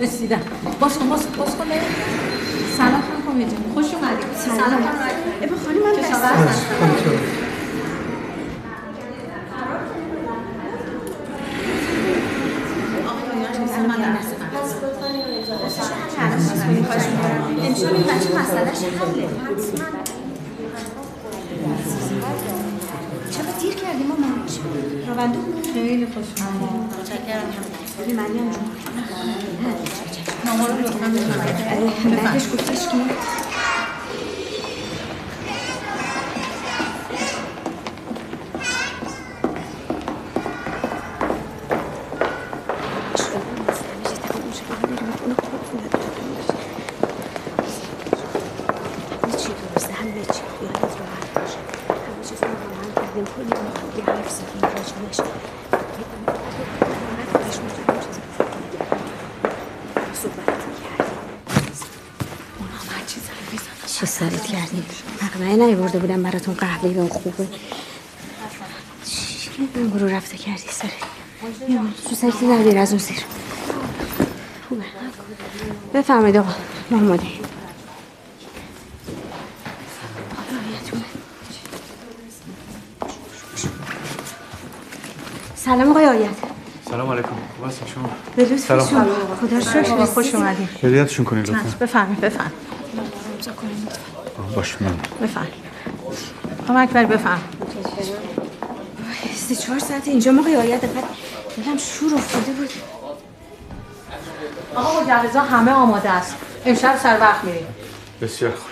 رسیدم. باز کن باز باز کن سلام خانم جان. خوش اومدید سلام ابا خانم من امشب این بچه مسئلهش حله چرا دیر کردیم ما خیلی خوش اومدید متشکرم مریم جون نامه رو لطفا بعدش گفتش که نیورده بودم براتون قهوه به اون خوبه. چی؟ برو رفته کردی سره بیا تو سکتی در بیر از اون زیر خوبه. بفرمایید آقا. ما آماده سلام آقای آیت. سلام علیکم. خوب هستین شما؟ به لطف سلام. شما. خدا شکر. خوش اومدید هدیتشون کنید لطفا. بفرمایید بفرمایید. باش من. بفرمایید خانم اکبر بفرم. سه چهار ساعت اینجا ما آیت فقط دلم شور افتاده بود. آقا مجوزا همه آماده است. امشب سر وقت میریم. بسیار خوب.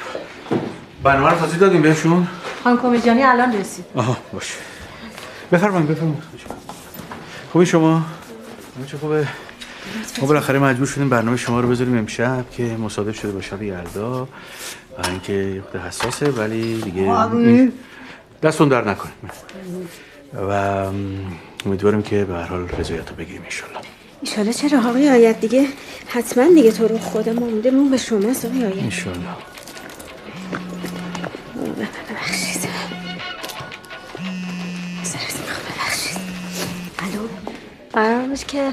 برنامه رو توضیح دادیم بهشون؟ خانم کمیجانی الان رسید. آها باش. بفرمایید بفرمایید. خوبی شما؟ همه چه خوبه؟ ما بالاخره مجبور شدیم برنامه شما رو بذاریم امشب که مصادف شده با شب یلدا. و اینکه یه حساسه ولی دیگه دستون در نکنیم و ام، امیدواریم که به هر حال رضایت رو بگیریم انشالله. ایشالا چرا آقای آیت دیگه؟ حتما دیگه تو رو خدا مونده مون به شما آقای آیت. انشالله. ببخشید. سرت می‌خوام. ببخشید. الو؟ قرار بود که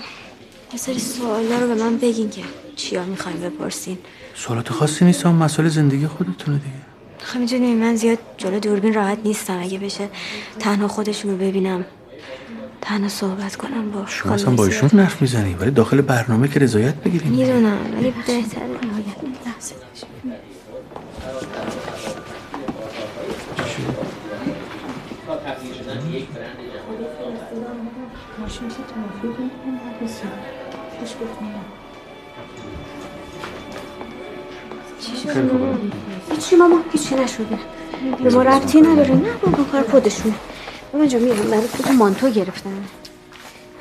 یه سری سوالا رو به من بگین که. چیا می‌خوایم بپرسین؟ سوالات خاصی نیست هم مسئله زندگی خودتونه دیگه. خب می‌دونی من زیاد جلو دوربین راحت نیستم. اگه بشه تنها خودشون رو ببینم تنها صحبت کنم با شما اصلا با ایشون حرف می‌زنی ولی داخل برنامه که رضایت بگیریم. می‌دونم ولی بهتره. نهایت خوبه هیچی ماما هیچی نشده. به ما ربطی نداره. نه بابا کار خودشونه ماما جا میرم برای تو مانتو گرفتم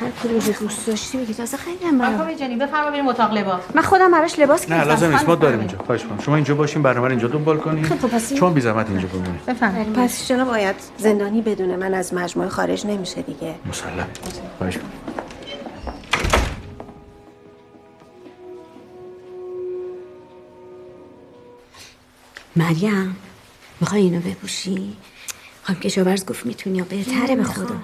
هر کدوم که دوست داشتی بگی تازه خیلی هم خانم برام کمیجانی بفرمایید بریم اتاق لباس. من خودم براش لباس نه گرفتم. لازم نیست. ما داریم. اینجا. خواهش می‌کنم. شما اینجا باشین برنامه اینجا دنبال کنین. خب، پس این- شما بی زحمت اینجا بمونید بفرمایید پس جناب باید زندانی بدون من از مجموعه خارج نمیشه دیگه. مسلم. خواهش می‌کنم. مریم می‌خوای اینو بپوشی؟ خانم کشاورز گفت می‌تونی یا بهتره به خدا.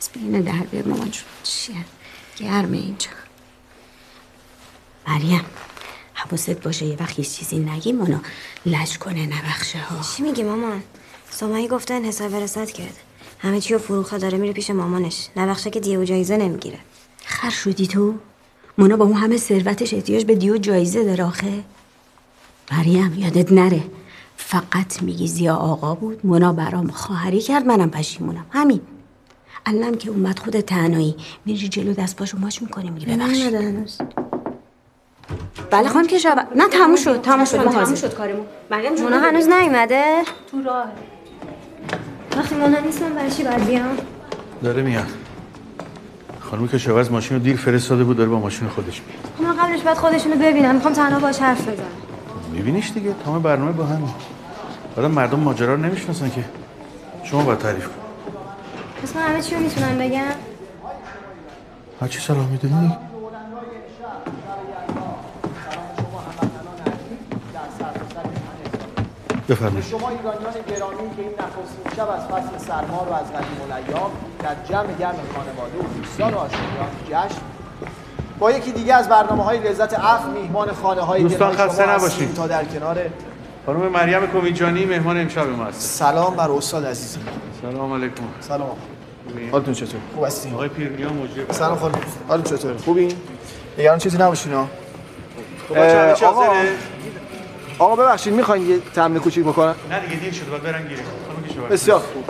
بس بینه در بیار مامان جون. چیه؟ گرمه اینجا. مریم حواست باشه یه وقت یه چیزی نگی منو لج کنه نبخشه ها چی میگی مامان؟ سامایی گفته انحصار ورست کرده همه چی رو فروخته داره میره پیش مامانش. نبخشه که دیو جایزه نمی‌گیره. خر شدی تو؟ مونا با اون همه ثروتش احتیاج به دیو جایزه داره آخه. مریم یادت نره. فقط میگی زیا آقا بود. مونا برام خواهری کرد. منم پشیمونم. همین. الان که اومد خود تنهایی. میری جلو دست پاشو ماچ می‌کنی میگی ببخشید. بله خانم که شب نه تموم شد تموم شد تموم شد. کارمون. مریم مونا هنوز نیومده؟ تو راه. وقتی مونا نیست من برای چی باید بیام؟ داره میاد. خانم کشاورز ماشین رو دیر فرستاده بود داره با ماشین خودش میاد. من قبلش باید خودشونو ببینم می‌خوام تنها باش حرف بزنم. میبینیش دیگه تمام برنامه با همین. بعدم مردم ماجرا رو نمی‌شناسن که. شما باید تعریف کن پس من همه چی رو می‌تونم بگم؟ هر چی صلاح می‌دونی. بفرمایید. شما ایرانیان گرامی که این نخستین شب از فصل سرما رو از قدیم الایام در جمع گرم خانواده و دوستان و آشنایان جشن با یکی دیگه از برنامه های لذت عف میهمان خانه های دوستان خسته نباشید. تا در کنار خانم مریم کومیجانی مهمان امشب ما هست سلام بر استاد عزیزم سلام علیکم. سلام. حالتون چطور؟ خوب هستین آقای پیرنیا مجری سلام خانم. حالتون چطور؟ خوبین نگران چیزی نباشین ها. خب آقا. آقا ببخشید می‌خواین یه تمرین کوچیک بکنم؟ نه دیگه دیر شد باید برن کشاورز. بسیار خوب.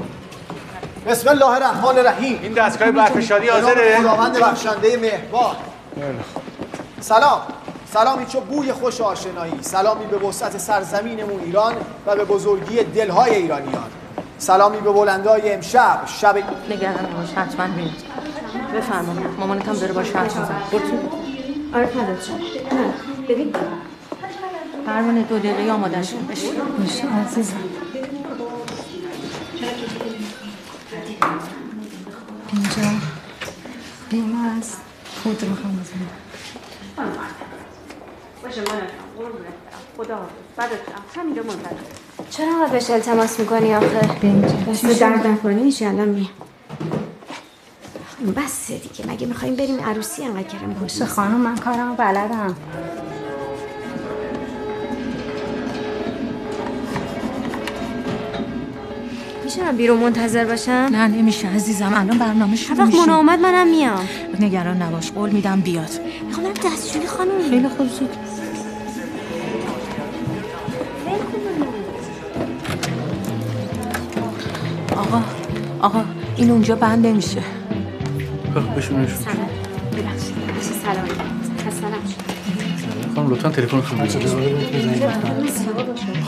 بسم الله الرحمن الرحیم. این دستگاه برفشاری حاضره؟ خداوند بخشنده مهربان. سلام. سلامی چو بوی خوش آشنایی. سلامی به وسعت سرزمینمون ایران و به بزرگی دلهای ایرانیان. سلامی به بلندای امشب. شب نگران نباش حتما میاد بفرمایید مامانت هم داره باش حرف می‌زنه آره فدات نه ببین. پروانه دو دقیقه آماده شد بشین. باشه عزیزم. اینجا. بیمه از خود می‌خوام بزنم. چرا انقدر بهش التماس می‌کنی آخه؟ دست درد نکنه ایش الان میام. بس دیگه مگه می‌خوایم بریم عروسی انقدر کرم باشه خانم من کارمو بلدم. میشه من بیرون منتظر باشم؟ نه نمیشه عزیزم. الان برنامه شروع وقت میشه. مونا اومد منم میام. نگران نباش قول میدم بیاد. می‌خوام برم دستشویی خانم خیلی خوب زود. آقا آقا این اونجا بند نمیشه. خب بشونش ببخشید. ببخشید سلام. خانم لطفا تلفنتون بزنید.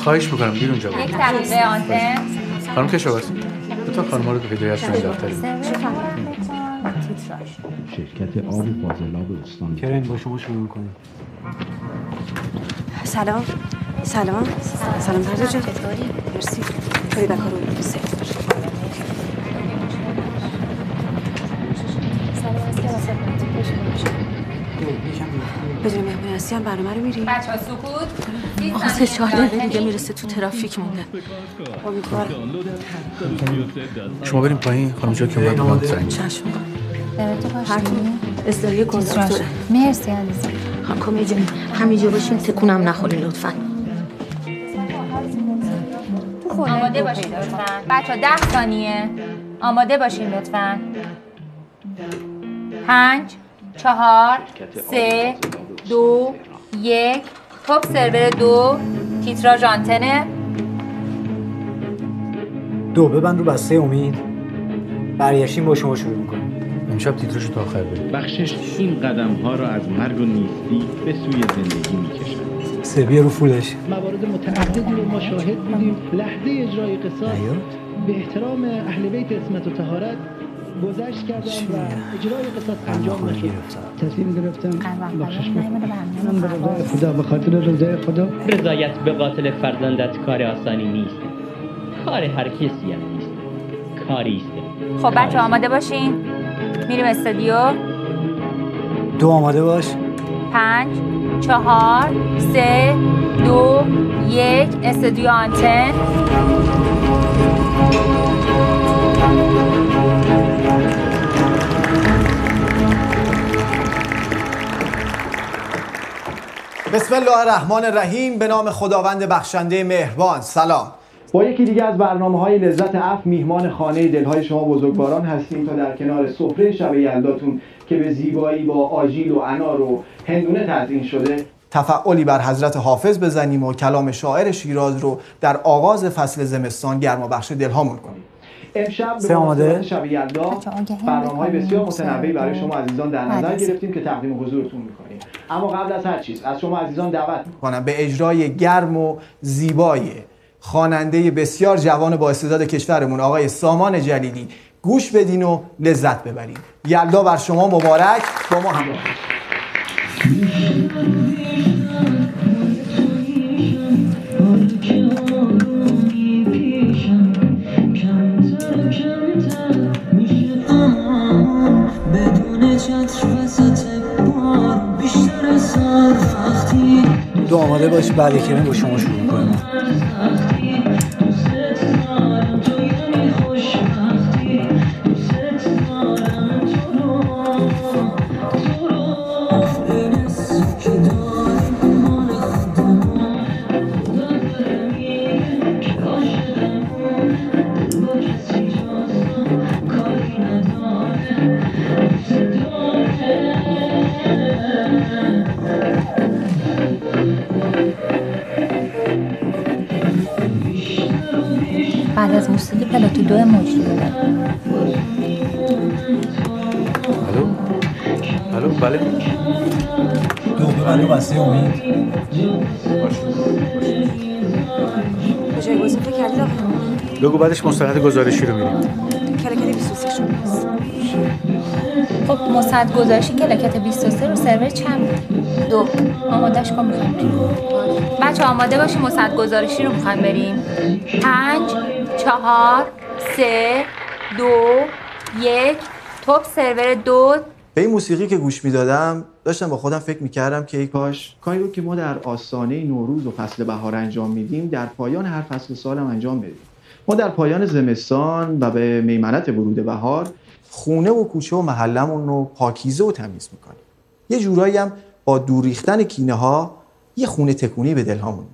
خواهش می‌کنم بیرون جواب. یک دقیقه آنتن خانم کشاورز لطفا خانم رو هدایت کنید دفتری. شرکت آب فاضلاب استان. کریم با شما شروع می‌کنیم سلام. سلام. سلام پرده جان مرسی. خیلی بکار هستی هم برنامه رو میری؟ بچه ها سکوت. آقا سه چهار دقیقه دیگه می‌رسه تو ترافیک مونده. امیدوارم. شما بریم پایین خانم جا که اومد. اومد زنگ چشم اصلاحی کنداکتوره مرسی عزیزم. خانم کمی جان همینجا باشین تکونم نخورین لطفا. آماده باشین لطفا. بچه ده ثانیه. آماده باشین لطفا. پنج چهار سه دو یک. توپ سرور دو. تیتراژ آنتنه دو ببند رو بسته امید. برگشتیم با شما شروع می‌کنیم. امشب تیترشو تا آخر بریم. بخشش این قدم ها را از مرگ و نیستی به سوی زندگی می کشند سبیه رو فولش. موارد متعددی رو ما شاهد بودیم. لحظه اجرای قصاص به احترام اهل بیت اسمت و تهارت گذشت کردن و اجرای قصاص انجام نشد. تصمیم گرفتم بخشش رضای خدا به خاطر رضای خدا. رضایت به قاتل فرزندت کار آسانی نیست. کار هر کسی هم نیست. کاری است. خب بچه آماده باشین؟ میریم استودیو. دو آماده باش. پنج چهار سه دو یک استودیو آنتن. بسم الله الرحمن الرحیم به نام خداوند بخشنده مهربان. سلام. با یکی دیگه از برنامه های لذت عف میهمان خانه دلهای شما بزرگواران هستیم تا در کنار سفره شب یلداتون که به زیبایی با آجیل و انار و هندونه تزیین شده. تفعالی بر حضرت حافظ بزنیم و کلام شاعر شیراز رو در آغاز فصل زمستان گرما بخش دلهامون کنیم. امشب به آماده؟ مناسبت شب یلدا. برنامه های بسیار متنوعی برای شما عزیزان در نظر. گرفتیم که تقدیم حضورتون می‌کنیم. اما قبل از هر چیز از شما عزیزان دعوت می‌کنم. به اجرای گرم و زیبای خواننده بسیار جوان با استعداد کشورمون آقای سامان جلیلی گوش بدین و لذت ببرید یلدا بر شما مبارک با ما همراه دو آماده باش بعد کریم با شما شروع می‌کنیم. پلاتو دو مجری داره الو؟ الو بله. دو ببندو بسته امید. به جای گزین فکر کردی آقا؟ بگو بعدش مستند گزارشی رو میریم کلکل 23 شماست خب مصد گزارشی کلکت 23 رو سرور چند بود؟ دو. آمادش کن می‌خوایم بریم بچه آماده باشیم مصد گزارشی رو می‌خوایم بریم. پنج. چهار سه دو یک. توپ سرور دو. به این موسیقی که گوش می‌دادم داشتم با خودم فکر می‌کردم که ای کاش. کاری رو که ما در آستانه نوروز و فصل بهار انجام میدیم در پایان هر فصل سال هم انجام بدیم. ما در پایان زمستان و به میمنت ورود بهار خونه و کوچه و محلمون رو پاکیزه و تمیز می‌کنیم. یه جورایی هم با دور ریختن کینه ها یه خونه تکونی به دلهامون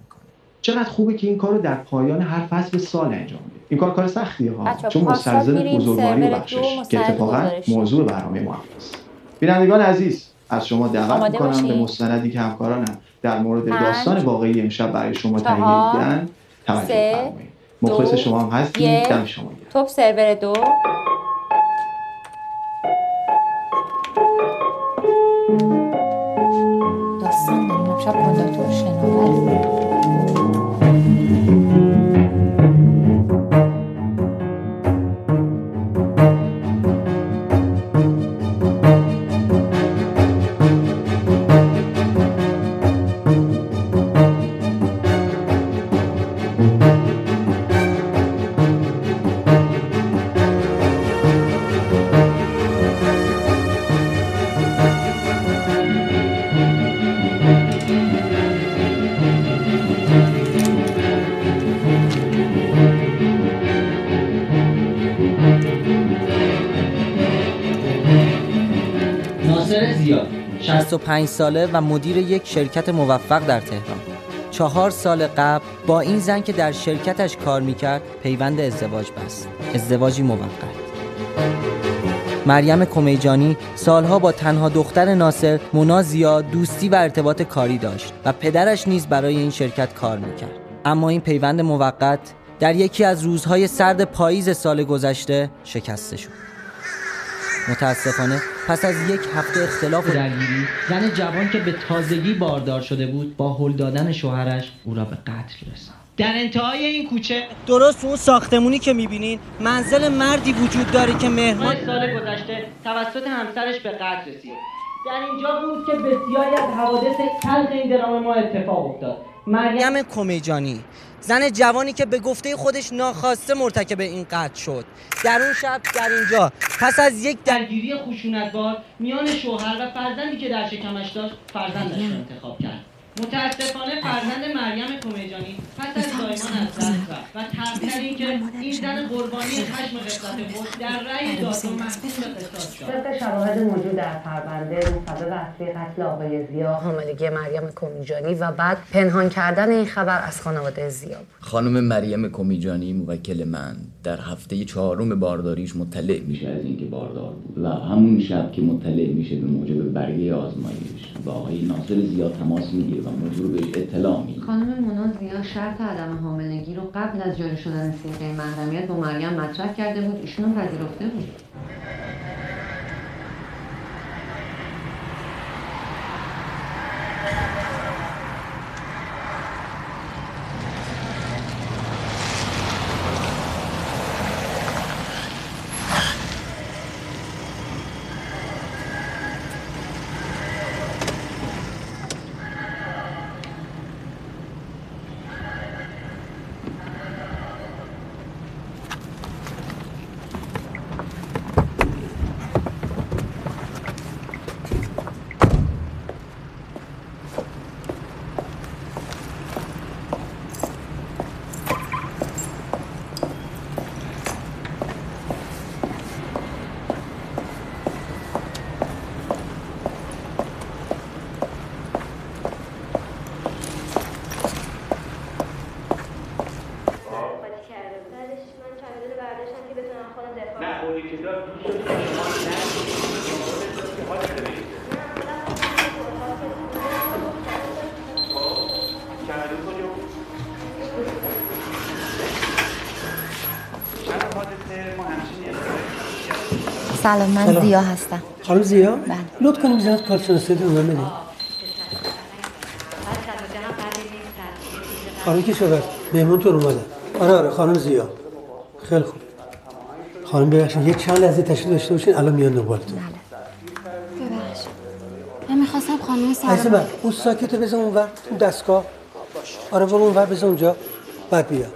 چقدر خوبه که این کار رو در پایان هر فصل سال انجام بدیم این کار کار سختیه ها چون مستلزم بزرگواری و بخشش که اتفاقا. موضوع برنامه ما هست بینندگان عزیز از شما دعوت می‌کنم به. مستندی که همکارانم در مورد داستان واقعی امشب برای شما تهیه دیدن توجه فرمایید مخلص شما هم هستیم. دم شما گرم. توپ سرور دو داستان داریم امشب کنداکتور شناور 65 ساله و مدیر یک شرکت موفق در تهران. چهار سال قبل با این زن که در شرکتش کار می‌کرد پیوند ازدواج بست. ازدواجی موقت. مریم کمیجانی سالها با تنها دختر ناصر مونا دوستی و ارتباط کاری داشت و پدرش نیز برای این شرکت کار می‌کرد. اما این پیوند موقت در یکی از روزهای سرد پاییز سال گذشته شکسته شد. متاسفانه پس از یک هفته اختلاف و درگیری زن جوان که به تازگی باردار شده بود با هل دادن شوهرش او را به قتل رساند. در انتهای این کوچه درست اون ساختمونی که می‌بینین منزل مردی وجود داره که مهمان سال گذشته توسط همسرش به قتل رسید. در اینجا بود که بسیاری از حوادث تلخ این درام ما اتفاق افتاد. مریم کمیجانی. زن جوانی که به گفته خودش ناخواسته مرتکب این قتل شد. در اون شب در اینجا. پس از یک در... درگیری خشونتبار میان شوهر و فرزندی که در شکمش داشت فرزندش را انتخاب کرد. متاسفانه فرزند مریم کمیجانی پس از زایمان از دست رفت و ترتر این که این زن قربانی خشم قسمت خود در رأی دادگاه محکوم به قصاص شد. طبق شواهد موجود در پرونده مسبب اصلی قتل آقای زیا. حاملگی مریم کمیجانی و بعد پنهان کردن این خبر از خانواده زیا بود. خانم مریم کمیجانی موکل من در هفته چهارم بارداریش مطلع میشه از اینکه باردار بود و همون شب که مطلع میشه به موجب برگه آزمایش با آقای ناصر زیا تماس می‌گیره و موضوع رو بهش اطلاع میده خانم مونا زیا شرط عدم حاملگی رو قبل از جاری شدن سیغه محرمیت با مریم مطرح کرده بود. ایشون پذیرفته بود. سلام من سلام. زیا هستم. خانم زیا؟ بله. لطف کنیم بزنید کارشناسی رو من بدید خانم کی شود مهمون تو اومده. آره آره خانم زیا. خیلی خوب. خانم ببخشید یه چند لحظه تشریف داشته باشین الان میان دنبالتون ببخش من می‌خواستم خانم عزیز سلام. من اون ساکت رو بزن اونور اون دستگاه. آره برو اونور بزن اونجا. بعد بیا.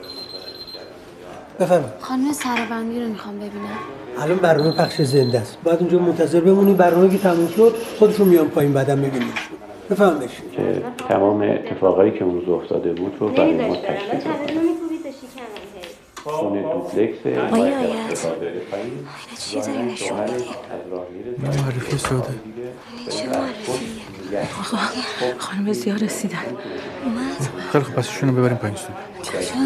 بفرمایید. خانم سربندی رو می‌خوام ببینم. الان برنامه پخش زنده است. باید اونجا منتظر بمونی. برنامه که تموم شد خودشون میان پایین بعدم میبینیشون بفرمایید. که تمام اتفاقایی که اون روز افتاده بود رو برای ما تشریح خونه دوپلکس؟ از راه میره معرفی چه معرفی خانم زیا رسیدن. خیلی خوب پس ایشونو ببریم پایین.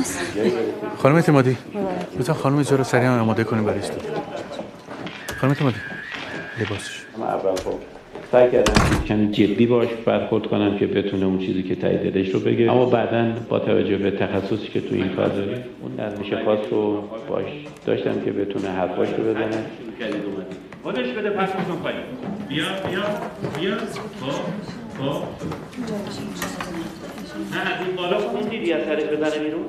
استودیو خانم اعتمادی. لطفا خانم زیا رو سریعا آماده کنیم برای استودیو. خانم اعتمادی. لباسش اول خب سعی کردم که کمی جدی باش برخورد کنم که بتونه اون چیزی که تایید دلش رو بگه. اما بعدا با توجه به تخصصی که تو این کار داریم اون نرمش خاص رو باش داشتم که بتونه حرفاش رو بزنه. خودش بده پس کن پایین. بیا بیا بیا. خب خب. نه از این بالا خون دیدی از سرش بزنه بیرون؟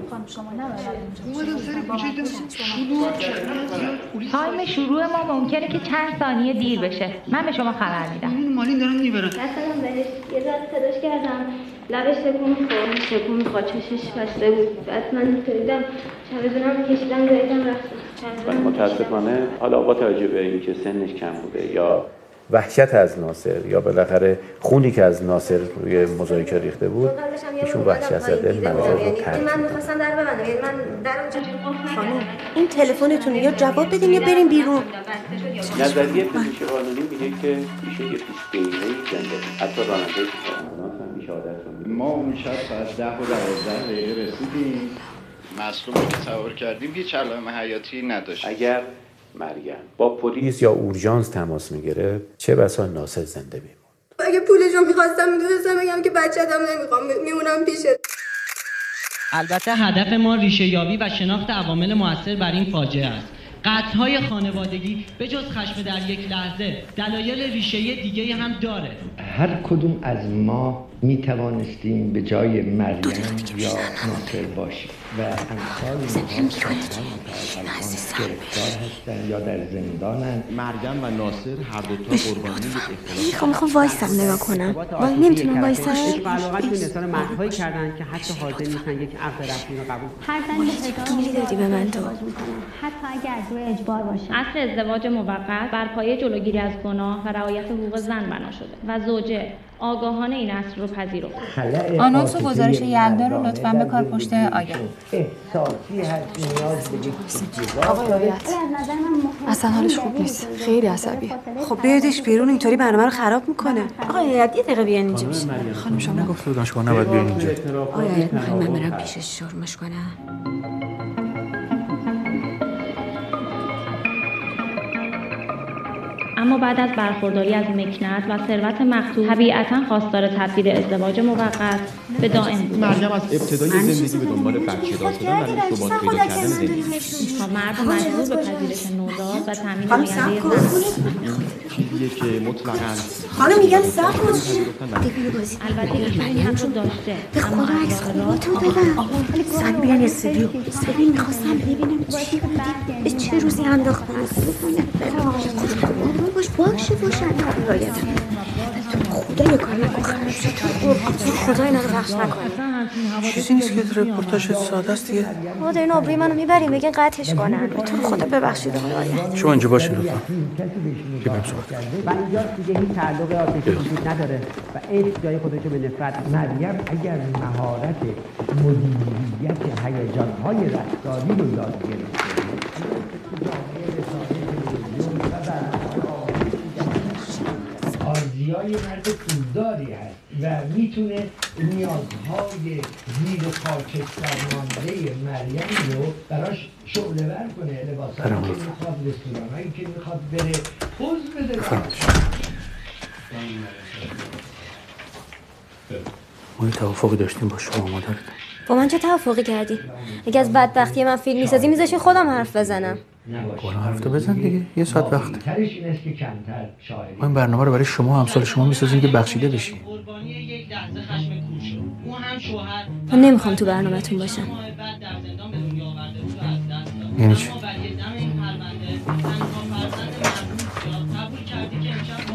تایم شروع ما ممکنه که چند ثانیه دیر بشه. من به شما خبر میدم. مالین دارن می‌برن مثلا بهش یه ذره صداش کردم. لبش تکون می‌خورد تکون می‌خورد چشش بسته بود. بعد من پریدم چمدونم کشیدم دویدم رفتم. متاسفانه. حالا با توجه به اینکه سنش کم بوده یا وحشت از ناصر یا بالاخره خونی که از ناصر روی مذاکره ریخته بود ایشون وحشت زده مغازه رو ترک من می‌خواستم در ببندم. یعنی من در اونجا خانم این تلفنتون یا جواب بدین یا بریم بیرون؟ نظریه پزشک قانونی میگه که میشه یه پیش بینه زنده حتی راننده. ما اون شب ساعت ده و دوازده دقیقه رسیدیم. مصلومی که تصور کردیم هیچ علائم حیاتی نداشت. اگر مریم با پلیس یا اورژانس تماس می‌گرفت چه بسا ناصر زنده میموند اگه پولشو می‌خواستم می‌دونستم بگم که بچه نمی‌خوام میمونم پیشت البته هدف ما ریشه یابی و شناخت عوامل موثر بر این فاجعه است. قطعهای خانوادگی به جز خشم در یک لحظه دلایل ریشه دیگه هم داره. هر کدوم از ما می توانستیم به جای مریم یا ناصر باشیم. و امثال اینها گرفتار هستن یا در زندانن مریم و ناصر هر دو تا قربانی یک اختلاف می‌خوام وایسم نگاه کنم. وای نمی‌تونم وایسم. علاقت به نثار مردهایی کردن که حتی حاضر نیستن یک عقد رسمی رو قبول کنن هر گیری دادی به من تو. حتی اگر روی اجبار باشه. اصل ازدواج موقت بر پایه جلوگیری از گناه و رعایت حقوق زن بنا شده و زوجه. آگاهانه این اصل رو پذیرفته آنونس و گزارش یلدا رو لطفا به کار پشت آگه. اصلا حالش خوب نیست. خیلی عصبی خب بیادش بیرون. اینطوری برنامه رو خراب می‌کنه. آیت یه دقیقه بیان اینجا بشه خانم شما. بودم شما نباید بیاین اینجا. آیت می‌خواین من برم پیشش شرمش کنم. اما بعد از برخورداری از مکنت و ثروت مقتول طبیعتا خواستار تبدیل ازدواج موقت به دائم بود مریم از ابتدای زندگی به دنبال بچه دار شدن برای ثبات پیدا کردن زندگی تا مرد مجبور به پذیرش نوزاد و تامین آینده چیزیه که مطلقاً خانم میگم صبر البته ایشون هم رو داشته به خدا از عکس خوباتون بدن سن بیان استودیو ببین می‌خواستم ببینم چی به چه روزی انداختن آروم باش باشه باشن خدا یه کاری نکن خدا اینا رو بخش نکنه. چیزی نیست که رپورتاج ساده است دیگه. ما دارین آبروی منو می‌بریم بگین قطعش کنن. تو رو خدا ببخشید آقای آیت. شما اینجا باشین لطفا. که بریم صحبت و اینجا دیگه هیچ تعلق عاطفی وجود نداره و عشق جای خودش رو به نفرت مریم. اگر مهارت مدیریت هیجانهای رفتاری رو یاد گرفته. آرزیای مرد پولداری هست و می‌تونه نیازهای زیر خاکستر مانده مریم رو براش شعله ور کنه لباسایی که می‌خواد رستورانایی که می‌خواد بره پوز بده. ما یه توافقی داشتیم با شما مادرت. با من چه توافقی کردی؟ اگه از بدبختی من فیلم می‌سازی میذاشی خودم حرف بزنم. قرآن حرف تو بزن دیگه. یه ساعت وقت. ما این برنامه رو برای شما همسال شما می‌سازیم که بخشیده بشی قربانی یک لحظه خشم کور شد او هم شوهر. من نمی‌خوام تو برنامهتون باشم. بعد در زندان به دنیا آورده بود و از دست داد. یعنی چی؟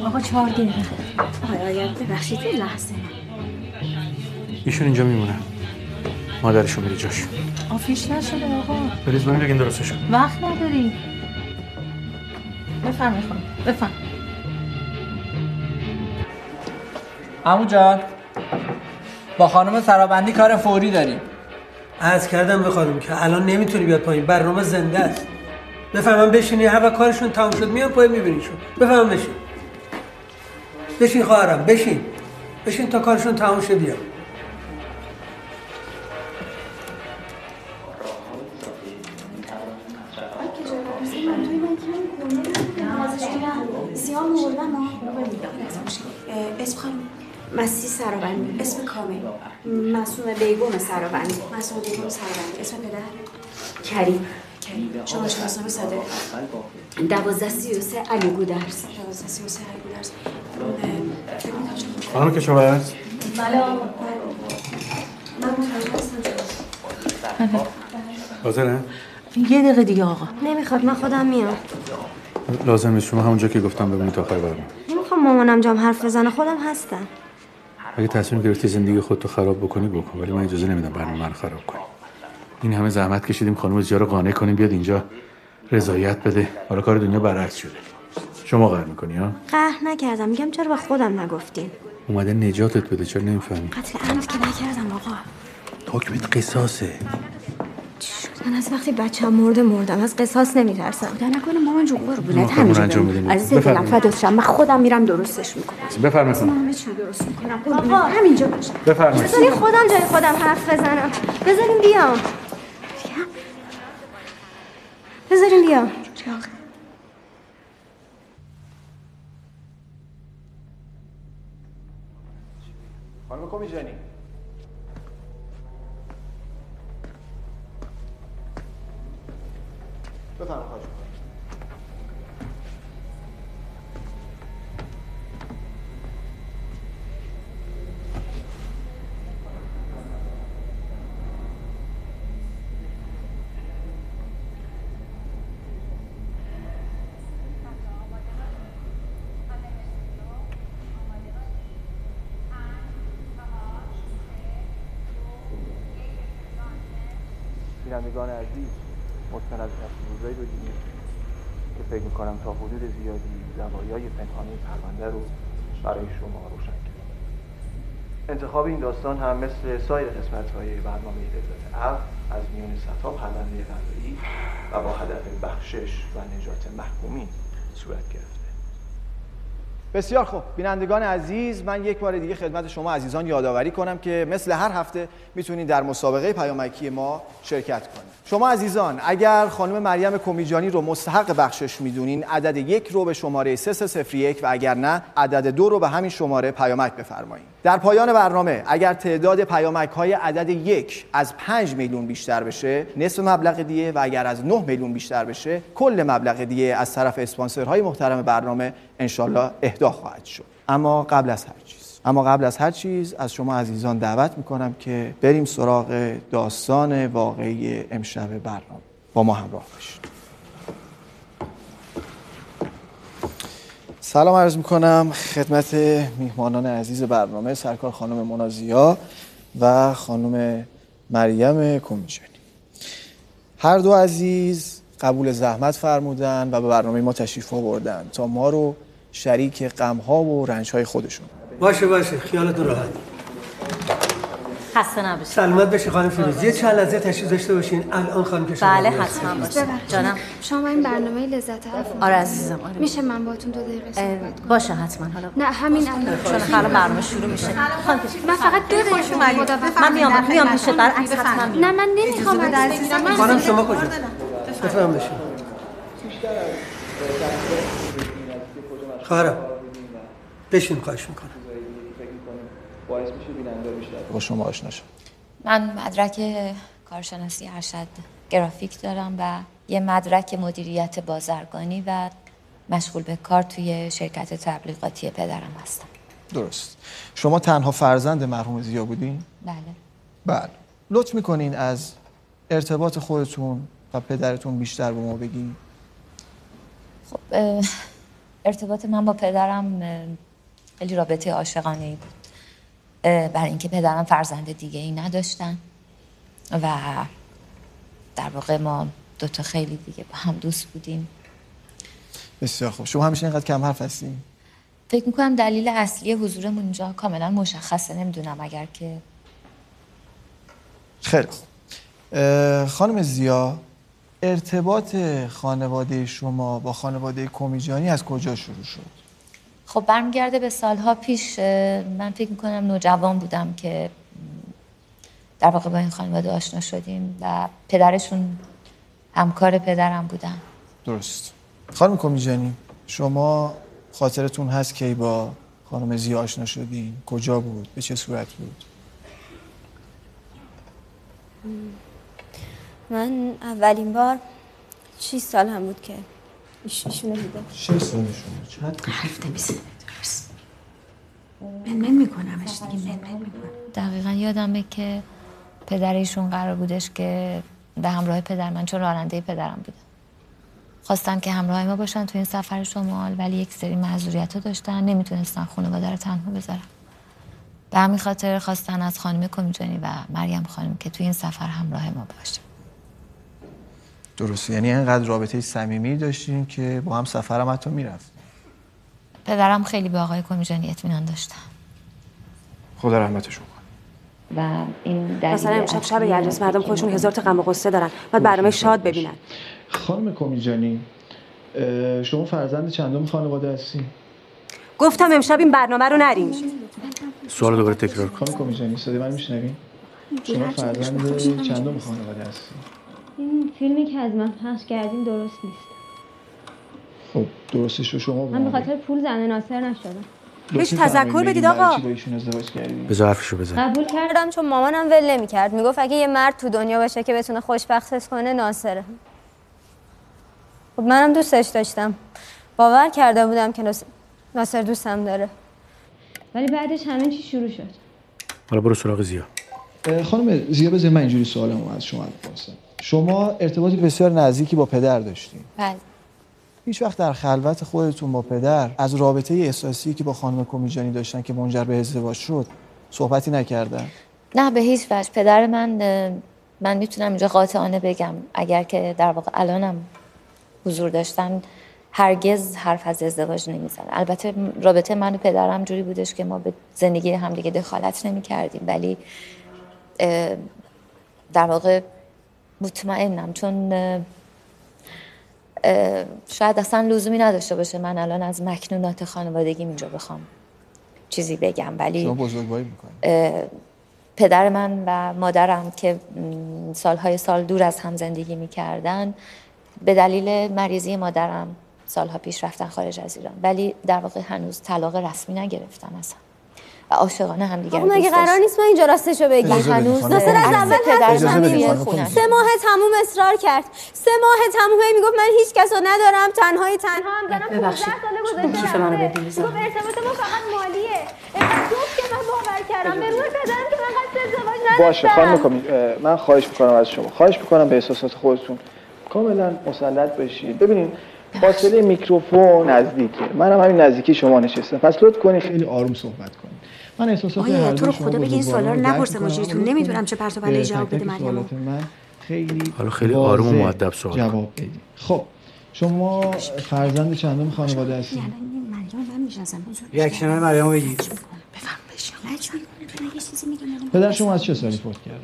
آقا چهار دقیقه. آقای آیت ببخشید یه لحظه. ایشون اینجا میمونه. مادرشون میره جاش. آفیش نشده آقا. بریز بریم بگین درستش کن. وقت نداری. بفرمایید خانم بفرم. عمو جان با خانم سرابندی کار فوری داریم. از کردم به خانم که الان نمی‌تونی بیاد پایین برنامه زنده است. بفهمم بشینی وقت کارشون تموم شد میان پایین میبینیشون. بفهمم بشین. بشین خواهرم بشین. بشین تا کارشون تموم شد بیا خانم. مسی سرابندی اسم کامل. مسوم بیگم سرابندی مسوم بیگم سرابندی اسم پدر؟ کریم. کریم. شما شناسنامه صادر دوازده سی و سه علی گودرس دوازده سی و سه علی گودرس خانم کشاورز. بله آقا. من متوجه هستم. حاضره؟ یه دقیقه دیگه آقا. نمی‌خواد من خودم میام. لازم نیست شما همونجا که گفتم بمونید تا آخر برنامه. نمی‌خوام مامانم جام حرف بزنه خودم هستم. اگه تصمیم گرفتی زندگی خودتو خراب بکنی بکن. ولی من اجازه نمیدم برنامه رو خراب کنی. این همه زحمت کشیدیم خانم زیا رو قانع کنیم بیاد اینجا رضایت بده. حالا کار دنیا برعکس شده. شما قهر می‌کنی ها؟ قهر نکردم. میگم چرا به خودم نگفتین؟ اومده نجاتت بده چرا نمی‌فهمی؟ قتل عمد که نکردم آقا. حکمت قصاصه. من از وقتی بچه مرده مردم از قصاص نمیترسم. خدا نکنه مامان جون قربونت. ما همینجا بمون. عزیز دلم. فدات شم. من خودم میرم درستش می‌کنم. بفرمایید. من. همه چی درست می‌کنم. قربونت. همینجا باش. بفرمایید. بذارین خودم جای خودم حرف بزنم. بذارین بیام. بذارین بیام. خانم کمیجانی. بفرمایید خواهش می‌کنم. بینندگان عزیز مستند از روزایی رو دیدیم که فکر می‌کنم تا حدود زیادی زوایای پنهانی پرونده رو برای شما روشن کرد انتخاب این داستان هم مثل سایر قسمت های برنامه لذت عقل از میون ستا پرونده قضایی و با هدف بخشش و نجات محکومین صورت گرفته بسیار خوب. بینندگان عزیز من یک بار دیگه خدمت شما عزیزان یادآوری کنم که مثل هر هفته می‌تونید در مسابقه پیامکی ما شرکت کنید. شما عزیزان اگر خانم مریم کمیجانی رو مستحق بخشش می‌دونین عدد یک رو به شماره 3301 و اگر نه عدد دو رو به همین شماره پیامک بفرمایید. در پایان برنامه اگر تعداد پیامک های عدد یک از 5 میلیون بیشتر بشه نصف مبلغ دیه و اگر از 9 میلیون بیشتر بشه کل مبلغ دیه از طرف اسپانسرهای محترم برنامه انشالله اهدا خواهد شد. اما قبل از هر چیز. اما قبل از هر چیز از شما عزیزان دعوت می‌کنم که بریم سراغ داستان واقعی امشب برنامه. با ما همراه باشید. سلام عرض می‌کنم خدمت میهمانان عزیز برنامه سرکار خانم منازیا و خانم مریم کمیجانی هر دو عزیز قبول زحمت فرمودن و به برنامه ما تشریف آوردن. تا ما رو شریک غمها و رنجهای خودشون. باشه باشه. خیالتون راحت. خسته نباشید. سلامت بشه خانم فیروز. یه چند لحظه تشریف داشته باشین. الان خانم که بله حتما باشه جانم. شما این برنامه لذت هفت آره عزیزم. آره. میشه من باتون دو دقیقه صحبت کنم؟ باشه حتما. حالا نه همین الان. چون الان برنامه شروع میشه. خانم من فقط دو دقیقه خوش اومدید. خدا من میام میام پیش قرار عکس حتما نه من نمی‌خوام من خانم شما کجا؟ بفهم بشین خواهرم. بشین خواهش می‌کنم. باعث میشه بیننده بیشتر با شما آشنا شد من مدرک کارشناسی ارشد گرافیک دارم و یه مدرک مدیریت بازرگانی و مشغول به کار توی شرکت تبلیغاتی پدرم هستم. درست. شما تنها فرزند مرحوم زیا بودین؟ بله. بله. لطف می‌کنین از ارتباط خودتون و پدرتون بیشتر به ما بگین. خب ارتباط من با پدرم خیلی رابطه عاشقانه ای بود برای اینکه پدرم فرزند دیگه ای نداشتن و در واقع ما دوتا خیلی دیگه با هم دوست بودیم. بسیار خوب. شما همیشه اینقدر کم حرف هستین فکر می‌کنم دلیل اصلی حضورمون اینجا کاملا مشخصه. نمی‌دونم اگر که خیلی خوب. خانم زیا ارتباط خانواده شما با خانواده کمیجانی از کجا شروع شد؟ خب برمیگرده به سالها پیش من فکر می‌کنم نوجوان بودم که در واقع با این خانواده آشنا شدیم و پدرشون همکار پدرم بودن. درست. خانم کمیجانی شما خاطرتون هست کی با خانم زیا آشنا شدین؟ کجا بود؟ به چه صورت بود؟ من اولین بار 6 سال هم بود که ایش- ایشونو دیدم. شش سال شما. چقدر؟ حرف نمی‌زنه درست. منمن میکنمش دیگه منمن می‌کنم. دقیقا یادمه که پدر ایشون قرار بودش که به همراه پدر من چون راننده پدرم بودم. خواستن که همراه ما باشن تو این سفر شمال ولی یک سری معذوریت داشتن نمی‌تونستن خانواده رو تنها بذارن. به همین خاطر خواستن از خانم کمیجانی و مریم خانم که تو این سفر همراه ما باشه. درست. یعنی اینقدر رابطه صمیمی داشتین که با هم سفرم حتی می‌رفت. پدرم خیلی به آقای کمیجانی اطمینان داشتن. خدا رحمتشون و این دلیل مثلا امشب شب یلداز مردم خودشون هزار تا غم و غصه دارن. باید برنامه شاد ببینن. خانم کمیجانی شما فرزند چندم خانواده هستین گفتم امشب این برنامه رو نریم. سوال دوباره تکرار کن. خانم کمیجانی صدای من میشنوین شما فرزند چندم خانواده هستین این فیلمی که از من پخش کردین درست نیست. خب درستش رو شما من به خاطر پول زن ناصر نشدم. بهش تذکر بدید آقا. بذار حرفشو بزن قبول کردم. چون مامانم ول نمی‌کرد. می‌گفت اگه یه مرد تو دنیا باشه که بتونه خوشبختت کنه ناصره. خب منم دوستش داشتم. باور کرده بودم که ناصر- ناصر دوستم داره. ولی بعدش همه چی شروع شد. حالا برو سراغ زیا. خانم زیا بذار من اینجوری سوالمو از شما بپرسم شما ارتباطی بسیار نزدیکی با پدر داشتین. بله. هیچ وقت در خلوت خودتون با پدر از رابطه احساسی که با خانم کمیجانی داشتن که منجر به ازدواج شد صحبتی نکردن؟ نه به هیچ وجه. پدر من من می‌تونم اینجا قاطعانه بگم. اگر که در واقع الانم حضور داشتن هرگز حرف از ازدواج نمیزن البته رابطه من و پدرم جوری بودش که ما به زندگی همدیگه دخالت نمی کردیم ولی در واقع مطمئنم چون شاید اصلا لزومی نداشته باشه من الان از مکنونات خانوادگیم اینجا بخوام چیزی بگم. ولی بزرگواری پدر من و مادرم که سالهای سال دور از هم زندگی می‌کردن به دلیل مریضی مادرم سالها پیش رفتن خارج از ایران. ولی در واقع هنوز طلاق رسمی نگرفتن اصلا. عاشقانه هم دیگر خب مگه قرار نیست ما اینجا راستشو بدید هنوز. ناصر از اول کمیجانی. سه ماه تموم اصرار کرد. سه ماه تموم. هی می‌گفت من هیچ کس رو ندارم. تنهایی تنها. هم دارم 15 ببخشید. ساله گذشته کیف منو. بدین؟ ارتباط ما فقط مالیه. اینقدر گفت که من باور کردم. به روی پدرم که من قصد ازدواج نداشتم. باشه خانم کمی من خواهش می‌کنم از شما. خواهش می‌کنم به احساسات خودتون. کاملا مسلط باشید ببینید فاصله میکروفون نزدیکه. منم همین نزدیکی شما نشستم. پس لطف کنید. خیلی آروم صحبت کنید. من احساسات هر تو رو شما خدا بگی این سوالا رو نپرسه. مجریتون نمی‌دونم چه پرت و به پله‌ای جواب بده مریم خیلی حالا خیلی آروم و مؤدب سوال کن. جواب بدید خب شما فرزند چندم خانواده هستید مریم من می‌شناسم. ریاکشن مریم مریم پدر شما از چه سالی فوت کرد؟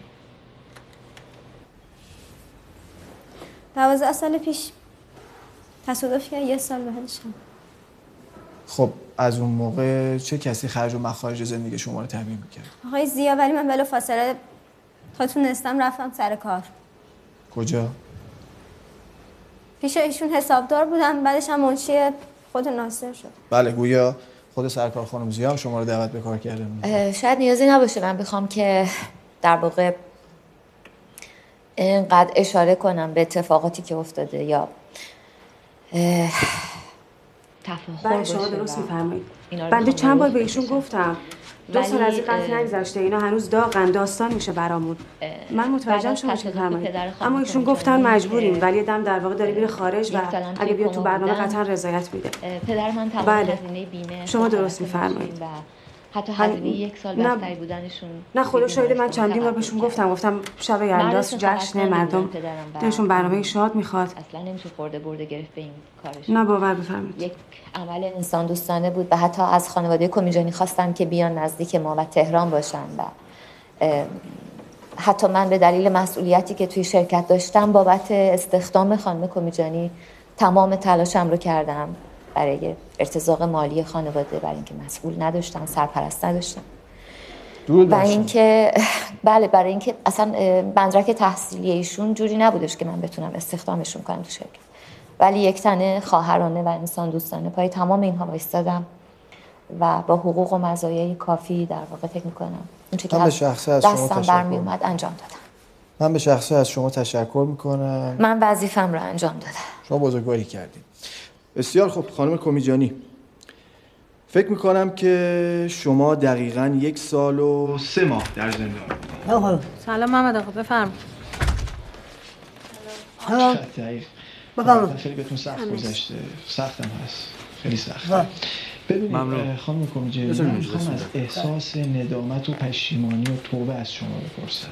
دوازده سال پیش تصادف کرد یه سال بعدشم خب از اون موقع چه کسی خرج و مخارج زندگی شما رو تامین می‌کرد؟ آقای زیا ولی من بلا فاصله تا تونستم رفتم سر کار. کجا؟ پیش ایشون حسابدار بودم بعدش هم منشی خود ناصر شد. بله گویا خود سرکار خانم زیا شما رو دعوت به کار کرده شاید نیازی نباشه من بخوام که در واقع اینقدر اشاره کنم به اتفاقاتی که افتاده یا تفاخر بله شما درست میفرمایید بنده چند بار به ایشون. گفتم دو سال از این قتل نگذشته اینا هنوز داغن داستان میشه برامون من متوجهم شما چی میفرمایید خانم اما ایشون گفتن مجبوریم ولی دم در واقع داره میره خارج و اگه بیاد تو برنامه. قطعا رضایت میده پدر من تمام بله. بیمه شما درست میفرمایید حتی هزینه یک سال نه- بستری بودنشون نه خدا شاهده من بیمارستان چندین بار بهشون. گفتم گفتم شب فقط جشن مردم. دلشون برنامه شاد می‌خواد. اصلا نمیشه خورده برده گرفت به این کارش. نه باور بفرمایید. یک عمل انسان دوستانه بود و حتی از خانواده کمیجانی خواستم که بیان نزدیک ما و تهران باشن و حتی من به دلیل مسئولیتی که توی شرکت داشتم بابت استخدام خانم کمیجانی تمام تلاشم رو کردم. برای ارتزاق مالی خانواده برای اینکه مسئول نداشتم سرپرست نداشتم درود و شما. اینکه بله برای اینکه اصلا مدرک تحصیلی ایشون جوری نبودش که من بتونم استخدامشون کنم تو شرکت. ولی یک تنه خواهرانه و انسان دوستانه پای تمام اینها وایستادم و با حقوق و مزایای کافی در واقع فکر می‌کنم اون چه که من به از شخصه از شما دستم تشکر برمی اومد انجام دادم. من به شخصه از شما تشکر می‌کنم. من وظیفم رو انجام دادم. شما بزرگواری کردید. بسیار خوب. خانم کمیجانی. فکر می‌کنم که شما دقیقا یک سال و سه ماه در زندان سلام محمد آقا بفرم دقیق بفرمایید. خیلی بهتون سخت. گذشته. سختم هست. خیلی سخت. بله. ببینید خانم بذار من از. احساس ندامت و پشیمانی و توبه از شما بپرسم.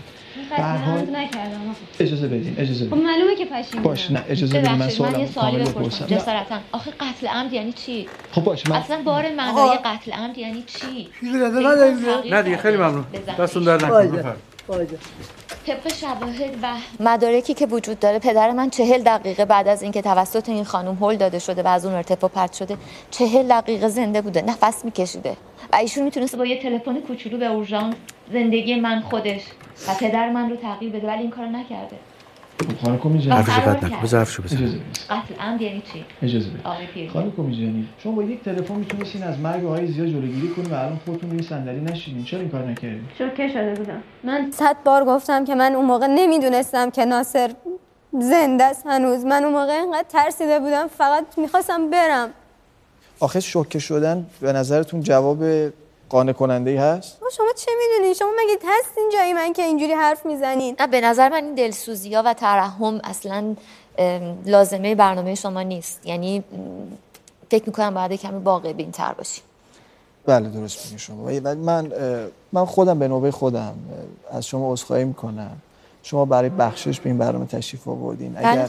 حال نکردم. اجازه بدین اجازه خب بدین. معلومه که پشیمونم. باش نه اجازه بدین من ببخشید، من یه سوالی بپرسم. جسارتا. آخه قتل عمد یعنی چی؟ خب باش من اصلا بار معنای قتل عمد یعنی چی؟ نه دیگه خیلی ممنون. دستون در نکنه. بفرمایید. طبق شواهد و مدارکی که وجود داره پدر من چهل دقیقه بعد از اینکه توسط این خانم هل داده شده و از اون ارتفاع پرت شده چهل دقیقه زنده بوده نفس میکشیده. و ایشون می‌تونسته با یه تلفن کوچولو به اورژانس زندگی من خودش و پدر من رو تغییر بده ولی این کارو نکرده. خانم نکن. بذار حرفشو بزن. قتل یعنی چی؟ اجازه پیر خانم کمیجانی شما با یک تلفن می‌تونستین از مرگ آقای زیاد جلوگیری کنین و الان خودتون روی صندلی نشینین. چرا این کار نکردین؟ شوکه شده بودم. من صد بار گفتم که من اون موقع نمی‌دونستم که ناصر زنده است هنوز. من اون موقع اینقدر ترسیده بودم فقط می‌خواستم برم. آخه شوکه شدن به نظرتون جواب قانع کننده ای هست شما چه می‌دونین شما مگه هستین جایی من که اینجوری حرف می‌زنین؟ نه به نظر من این دلسوزی ها و ترحم اصلا لازمه برنامه شما نیست. یعنی فکر می‌کنم باید کمی واقع بین تر باشی بله درست میگین شما. ولی من من خودم به نوبه خودم. از شما عذرخواهی می‌کنم. شما برای بخشش به این برنامه تشریف آوردین. بله اگر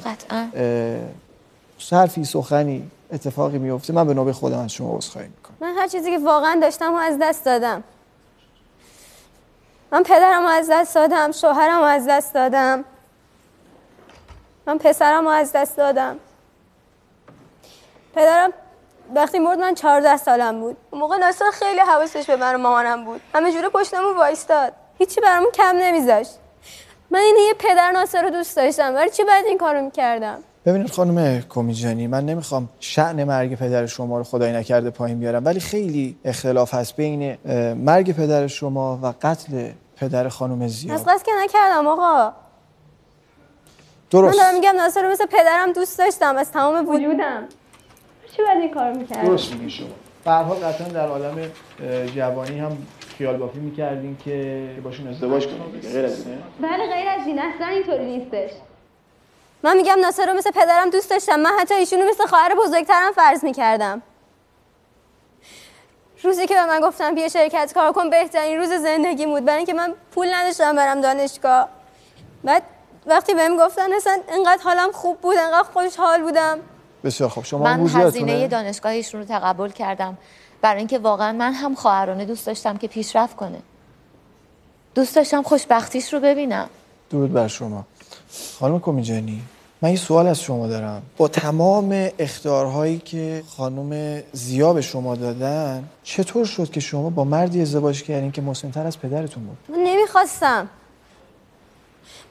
حرفی سخنی اتفاقی میفته. من به نوبه خودم از شما عذرخواهی می‌کنم. من هر چیزی که واقعا داشتم از دست دادم. من پدرم از دست دادم شوهرم از دست دادم. من پسرم از دست دادم. پدرم وقتی مرد من چهارده سالم بود. اون موقع ناصر خیلی حواسش به من و مامانم بود. همه جوره پشتمون وایستاد. هیچی برامون کم نمیذاشت. من این یه پدر ناصر رو دوست داشتم. ولی چی بعد این کارو می‌کردم؟ ببینید خانم کمیجانی من نمی‌خوام شعن مرگ پدر شما رو خدای نکرده پایین بیارم ولی خیلی اختلاف هست بین مرگ پدر شما و قتل پدر خانم از زیاد قصد که نکردم آقا. درست. من دارم میگم ناصر رو مثل پدرم دوست داشتم از تمام وجودم. چی بعد این کار می‌کردم درست میگین شما. به هر حال قطعا در عالم جوانی هم خیال بافی می‌کردین که باشون ازدواج کنید دیگه غیر از اینه بله غیر از این اصلا اینطوری نیستش. من میگم ناصر رو مثل پدرم دوست داشتم. من حتی ایشونو مثل خواهر بزرگترم فرض می‌کردم. روزی که به من گفتم بیا شرکت کار کن بهترین روز زندگی بود. برای اینکه من پول نداشتم برم دانشگاه. بعد وقتی بهم گفتن اصلا انقدر حالم خوب بود انقدر خوشحال بودم. بسیار خوب. شما من هزینه؟ دانشگاه ایشون رو تقبل کردم. برای اینکه واقعا من هم خواهرانه دوست داشتم که پیشرفت کنه. دوست داشتم خوشبختیش رو ببینم. درود بر شما. خانم کمیجانی من یه سوال از شما دارم. با تمام اختیارهایی که خانم زیا به شما دادن چطور شد که شما با مردی ازدواج کردین که مسنتر از پدرتون بود؟ من نمی‌خواستم.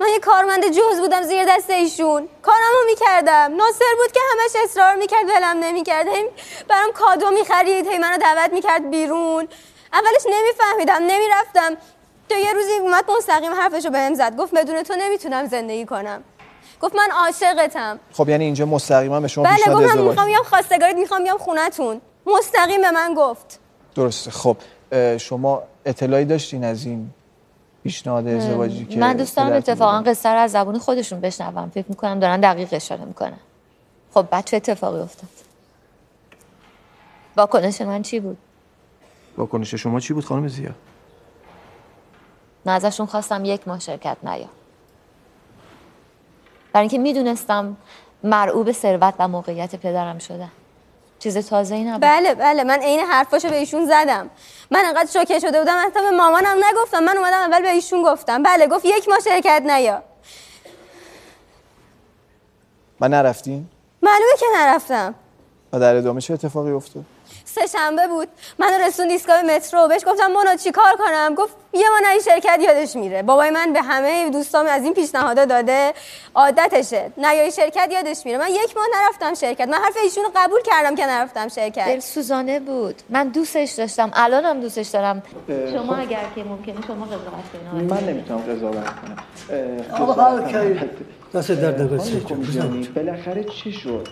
من یه کارمند جز بودم زیر دست ایشون. کارمو می‌کردم. ناصر بود که همش اصرار می‌کرد ولم نمی‌کرد. برام کادو می‌خرید هی منو دعوت می‌کرد بیرون. اولش نمیفهمیدم نمی‌رفتم. تو یه روزی اومد مستقیم حرفشو بهم زد. گفت بدون تو نمی‌تونم زندگی کنم. گفت من عاشقتم. خب یعنی اینجا مستقیما به شما بله پیشنهاد گفت من ازدواج می‌خوام بیام خواستگاریت می‌خوام بیام خونتون. مستقیم به من گفت. درسته خب شما اطلاعی داشتین از این پیشنهاد ازدواجی که من دوست دارم اتفاقا قصه رو از زبون خودشون بشنوم. فکر می‌کنم دارن دقیق اشاره می‌کنن. خب بعد چه اتفاقی افتاد؟ واکنش من چی بود؟ واکنش شما چی بود خانم زیا من ازشون خواستم یک ماه شرکت نیا برای اینکه می‌دونستم مرعوب ثروت و موقعیت پدرم شدم چیز تازه ای نبود. بله بله. من عین حرفاشو به ایشون زدم. من انقدر شوکه شده بودم حتی به مامانم نگفتم. من اومدم اول به ایشون گفتم. بله گفت یک ماه شرکت نیا من نرفتین؟ معلومه که نرفتم. و در ادامه چه اتفاقی افتاد؟ سه شنبه بود. منو رسون ایستگاه مترو. بهش گفتم مونا چی کار کنم؟ گفت یه ما نری شرکت یادش میره. بابای من به همه دوستام از این پیشنهادا داده عادتشه. نیای شرکت یادش میره. من یک ماه نرفتم شرکت. من حرف ایشونو قبول کردم که نرفتم شرکت. دلسوزانه بود. من دوستش داشتم. الانم دوستش دارم. شما خب. اگر که ممکنه شما قضاوت کنید. من نمی‌تونم قضاوت کنم. آقا کنم. کردی. دست درد. کمیجانی، بالاخره چی شد؟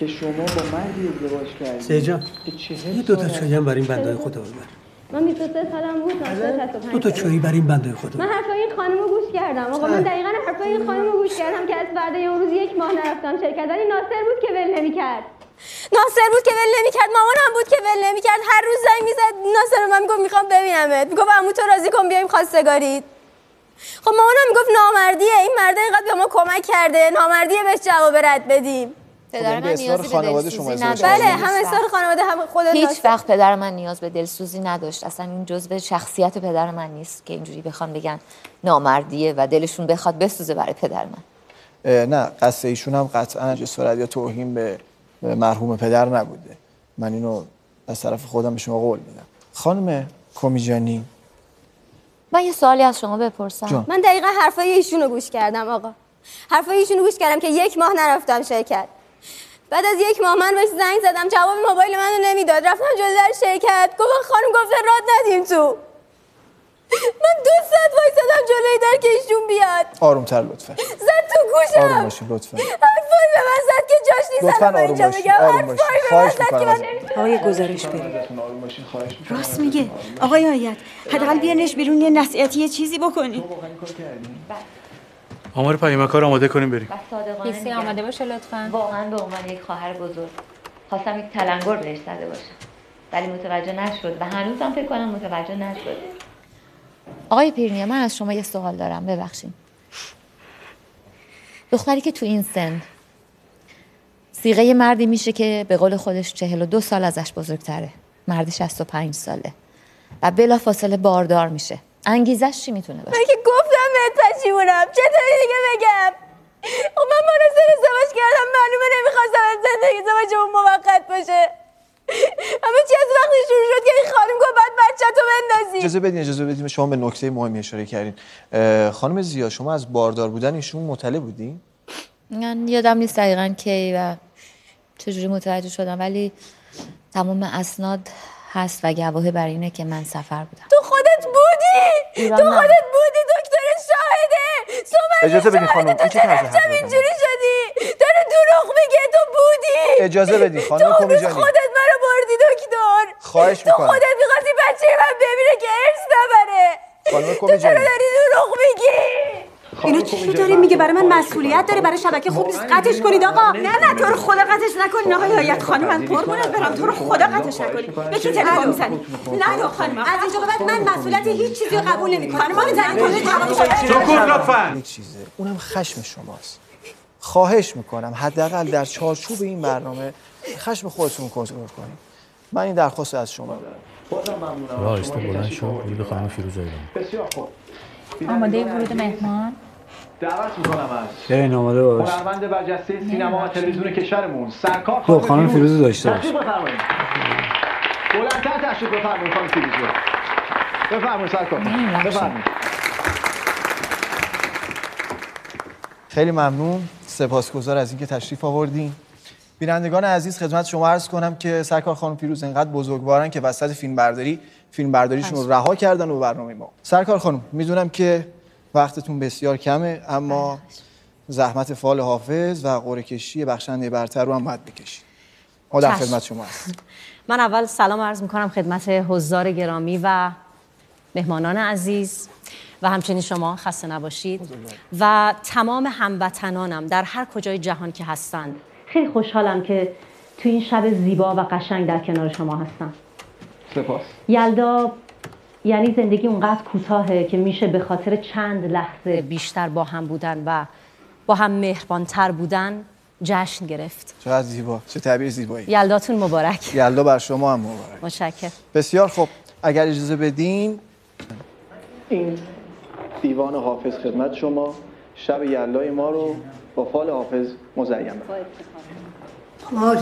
که شما با مردی ازدواج کردید. سه جان که چهل یه دو تا هم برای این بنده خدا ببر من 23 سالم بود ناصر دو تا چایی برای این بنده خدا من حرفای این خانم رو گوش کردم. آقا من دقیقا حرفای این خانم رو گوش کردم که از بعد اون روز یک ماه نرفتم شرکت. ولی ناصر بود که ول نمی‌کرد. ناصر بود که ول نمی‌کرد. مامانم بود که ول نمی‌کرد. هر روز زنگ می‌زد ناصر به من می‌گفت می‌خوام ببینمت. می‌گفت عمو تو راضی کن بیایم خواستگاریت. خب مامانم می‌گفت نامردیه. این مرد اینقدر به ما کمک کرده. نامردیه بهش جواب رد بدیم. پدر من نیازی به دلسوزی نداشت. بله هم اصرار خانواده هم خود هیچ. وقت پدر من نیاز به دلسوزی نداشت. اصلا این جزء شخصیت پدر من نیست که اینجوری بخوان بگن نامردیه و دلشون بخواد بسوزه برای پدر من. نه قصد ایشون هم قطعا جسارت یا توهین به به مرحوم پدر نبوده. من اینو از طرف خودم به شما قول میدم. خانم کمیجانی. من یه سوالی از شما بپرسم. جان. من دقیقا حرفای ایشونو گوش کردم آقا. حرفای ایشونو گوش کردم که یک ماه نرفتم شرکت. بعد از یک ماه من بهش زنگ زدم جواب موبایل منو نمی‌داد. رفتم جلوی در شرکت. گفت خانم گفتن راد ندیم تو. من دو ساعت وایسادم جلوی در که ایشون بیاد. آرومتر لطفا. زد تو گوشم. آروم باشین لطفا. حرفایی به من زد که جاش نیست. لطفا آروم باشین بگم آروم باشین خواهش می‌کنم. آقای گزارش بریم آروم باشین خواهش می‌کنم راست میگه. آقای آیت حداقل بیارنش بیرون یه نصیحتی یه چیزی بکنی. آمار پیامکار آماده کنیم بریم. میگم، آماده باشه لطفا. واقعا به عنوان یک خواهر بزرگ خواستم یک تلنگر بهش زده باشم. ولی متوجه نشد و هنوزم فکر کنم متوجه نشد. آقای پیرنیا من از شما یه سوال دارم. ببخشید. دختری که تو این سن سیغه مردی میشه که به قول خودش چهل و دو سال ازش بزرگتره. مردی 65 ساله. و بلا فاصله باردار میشه. انگیزش چی می‌تونه باشه؟ من که گفتم بهت پشیمونم. چطوری دیگه بگم؟ خب من با ناصر ازدواج کردم. معلومه نمی‌خواستم از زندگی ازدواجمون موقت باشه. همه چی از وقتی شروع شد که این خانم گفت بعد بچه تو بندازی؟ اجازه بدین اجازه بدین. شما به نکته مهمی اشاره کردین. خانم زیا شما از باردار بودن ایشون مطلع بودین؟ من یادم نیست دقیقا کی و چجوری متوجه شدم ولی تمام اسناد هست و گواهی بر اینه که من سفر بودم. تو خودت بودی! تو. خودت بودی دکتر شاهده! سومن اجازه بدین خانم، تو این چه اینجوری شدی؟ داره دروغ میگه تو بودی! اجازه بدین خانم تو کمیجانی. خودت منو بردی دکتر! خواهش تو می‌کنم. خودت می‌خواستی بچه من ببینه که ارث نبره! خانم تو کمیجانی. چرا داری دروغ میگی؟ اینا چی داره میگه برای من مسئولیت داره برای شبکه خوب نیست قطعش کنید آقا نه نه تو رو خدا قطعش نکنین آقای آیت خانم من قربونت برم تو رو خدا قطعش نکنین به کی تلفن می‌زنی نه نه خانم از اینجا به بعد من مسئولیت هیچ چیزی رو قبول نمی‌کنم ما می‌زنیم سکوت لطفا چیزه اونم خشم شماست خواهش می‌کنم حداقل در چارچوب این برنامه خشم خودتون رو کنترل کنید من این درخواست رو از شما دارم راه آهسته بلند شو بگو به خانم فیروزه بسیار خوب آماده ورود مهمان. دعوت می‌کنم از برین آماده باش. هنرمند برجسته سینما و تلویزیون کشورمون. سرکار خب، خانم فیروزه. داشته باش. تشریف بفرمایید. بلندتر تشریف بفرمایید خانم فیروزه. بفرمایید سرکار. بفرمایید. خیلی ممنون. سپاسگزار از اینکه تشریف آوردین. بینندگان عزیز خدمت شما عرض کنم که سرکار خانم پیروز انقدر بزرگوارن که وسط فیلم برداری فیلم برداریشون رو رها کردن و برنامه ما. سرکار خانم می‌دونم که وقتتون بسیار کمه اما زحمت فال حافظ و قرعه کشی بخشنده برتر رو هم باید بکشید ما در. خدمت شما هستیم. من اول سلام عرض می‌کنم خدمت حضار گرامی و مهمانان عزیز و همچنین شما خسته نباشید. و تمام هموطنانم در هر کجای جهان که هستند خیلی خوشحالم که تو این شب زیبا و قشنگ در کنار شما هستم. سپاس یلدا یعنی زندگی اونقدر کوتاهه که میشه به خاطر چند لحظه بیشتر با هم بودن و با هم مهربانتر بودن جشن گرفت. چقدر زیبا. چه تعبیر زیبایی. یلداتون مبارک. یلدا بر شما هم مبارک. متشکرم. بسیار خوب. اگر اجازه بدین. این دیوان حافظ خدمت شما شب یلدای ما رو با فال حافظ مزین. بکنید ما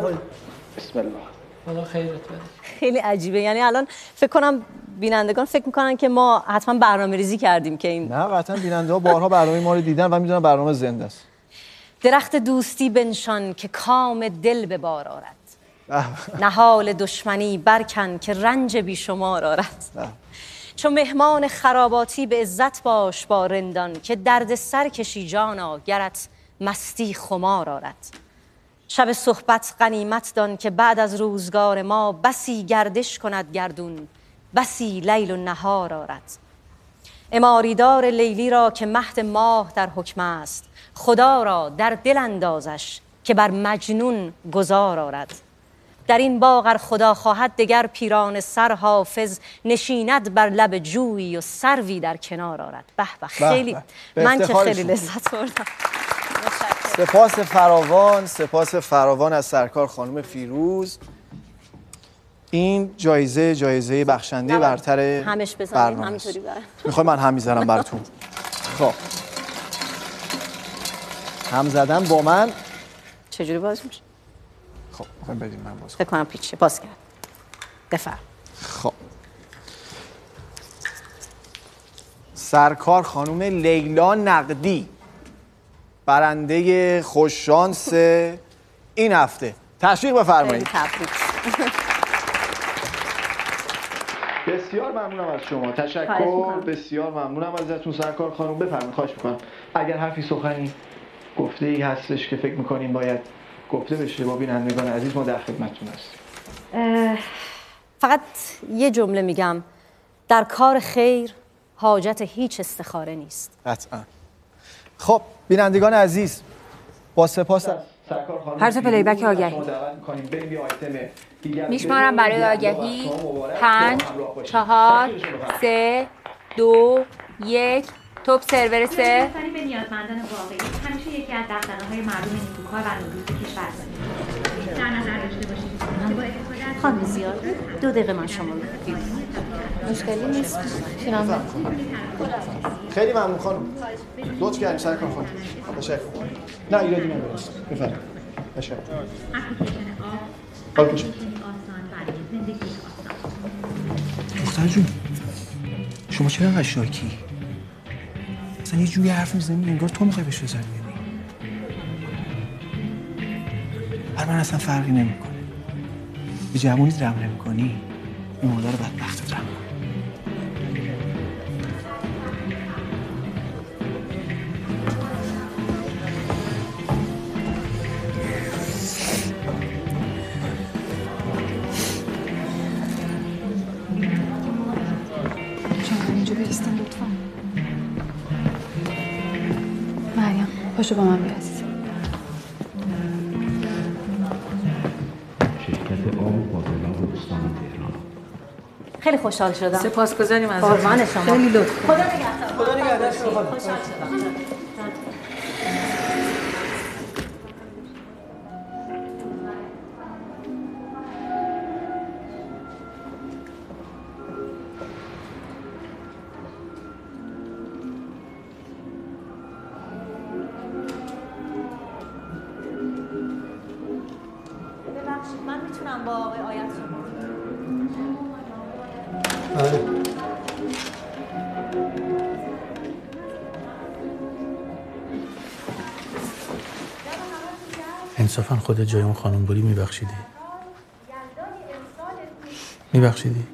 خود بسم الله خدا خیرت بده خیلی عجیبه یعنی الان فکر کنم بینندگان فکر می‌کنن که ما حتما برنامه ریزی کردیم که این نه قطعا بیننده ها بارها برنامه ما رو دیدن و می‌دونن برنامه زنده است درخت دوستی بنشان که کام دل به بار آرد نهال دشمنی برکن که رنج بیشمار آرد چون مهمان خراباتی به عزت باش با رندان که درد سر کشی جانا گرت مستی خمار آرد. شب صحبت غنیمت دان که بعد از روزگار ما بسی گردش کند گردون بسی لیل و نهار آرد. اماریدار لیلی را که مهد ماه در حکم است خدا را در دل اندازش که بر مجنون گذار آرد. در این باغ ار خدا خواهد دگر پیران سر حافظ نشیند بر لب جویی و سروی در کنار آرد. به به خیلی من که خیلی. لذت بردم. سپاس فراوان سپاس فراوان از سرکار خانم فیروز. این جایزه جایزه بخشنده برتر همش بزنیم. همینطوری بر می‌خوای من هم می‌زنم براتون. خب. هم زدن با من. چجوری باز میشه؟ خب می‌خوایم بدیم من باز فکر کنم پیچه باز کرد. بفرم خب. سرکار خانم لیلا نقدی. برنده خوششانس این هفته. تشویق بفرمایید. تبریک. بسیار ممنونم از شما. تشکر. بسیار ممنونم ازتون سرکار خانم بفرمایید. خواهش می‌کنم. اگر حرفی سخنی گفته ای هستش که فکر می‌کنیم باید گفته بشه با بینندگان عزیز ما در خدمتتون هستیم فقط یه جمله میگم در کار خیر حاجت هیچ استخاره نیست قطعا خب بینندگان عزیز با سپاس هر تا پلیبک آگهی. میشمارم برای. آگهی. پنج. چهار. سه دو یک توپ سرور سه. رسانی به نیازمندان واقعی همیشه یکی از دغدغه‌های مردم نیکوکار و نوروز کشور. در نظر داشته باشید. خانم زیاد دو دقیقه من شما رو مشکلی نیست. می‌تونم خیلی ممنون خانم. لطف کردیم سرکار خانم تشکر. نه ایرادی نداره. بفرمایید. تشکر. حال کشم دختر جون شما چرا انقدر مثلا یه جوری حرف می‌زنی انگار تو می‌خوای بهش بزنی بر من اصلا فرقی نمی‌کنه. به جوونی رم نمی‌کنی این مادر بدبختت رم پاشو با من بیا عزیزم. شرکت آب فاضلاب استان تهران. خیلی خوشحال شدم. سپاسگزاریم از شما. خیلی لطف. خدا نگهدار. خدا نگهدار. شما. خوشحال شدم. انصافا خودت جای اون خانم بودی میبخشیدی. میبخشیدی.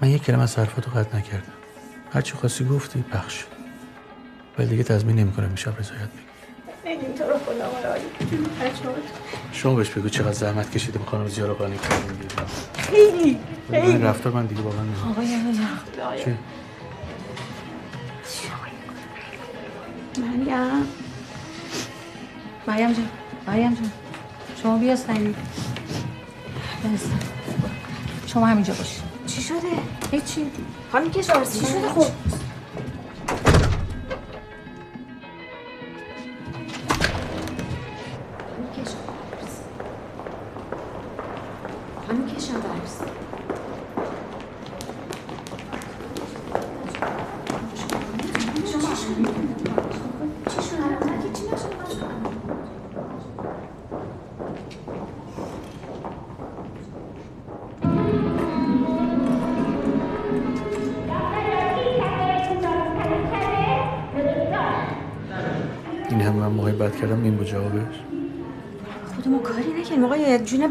من یک کلمه از حرفاتو قطع نکردم. هرچی خواستی گفتی شد. ولی دیگه تضمین نمی‌کنم میشب رضایت بگی. تو رو خدا آقای شما بهش بگو چقدر زحمت کشیدیم خانم زیارو قانی کردیم خیلی. خیلی رفتار من دیگه واقعا نمی‌دونم. آقای چی؟ مریم. مریم جان مریم جان. شما بیا بس. شما همینجا باشی چی شده؟ هیچی. خانم کشاورزی چی شده؟ خب.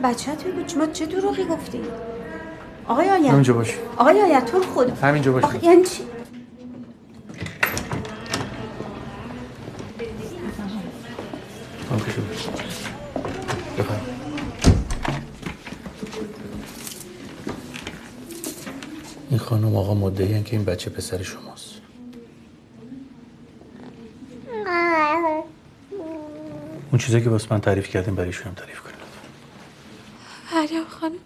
بچت بگو ما چه دروغی گفتی آقای آیت همینجا باشی آقای آیت تو خدا. همینجا باشی آخه یعنی چی؟ این خانم آقا مدعی که این بچه پسر شماست. اون چیزایی که واسه من تعریف کردیم برای هم تعریف کنیم خانم.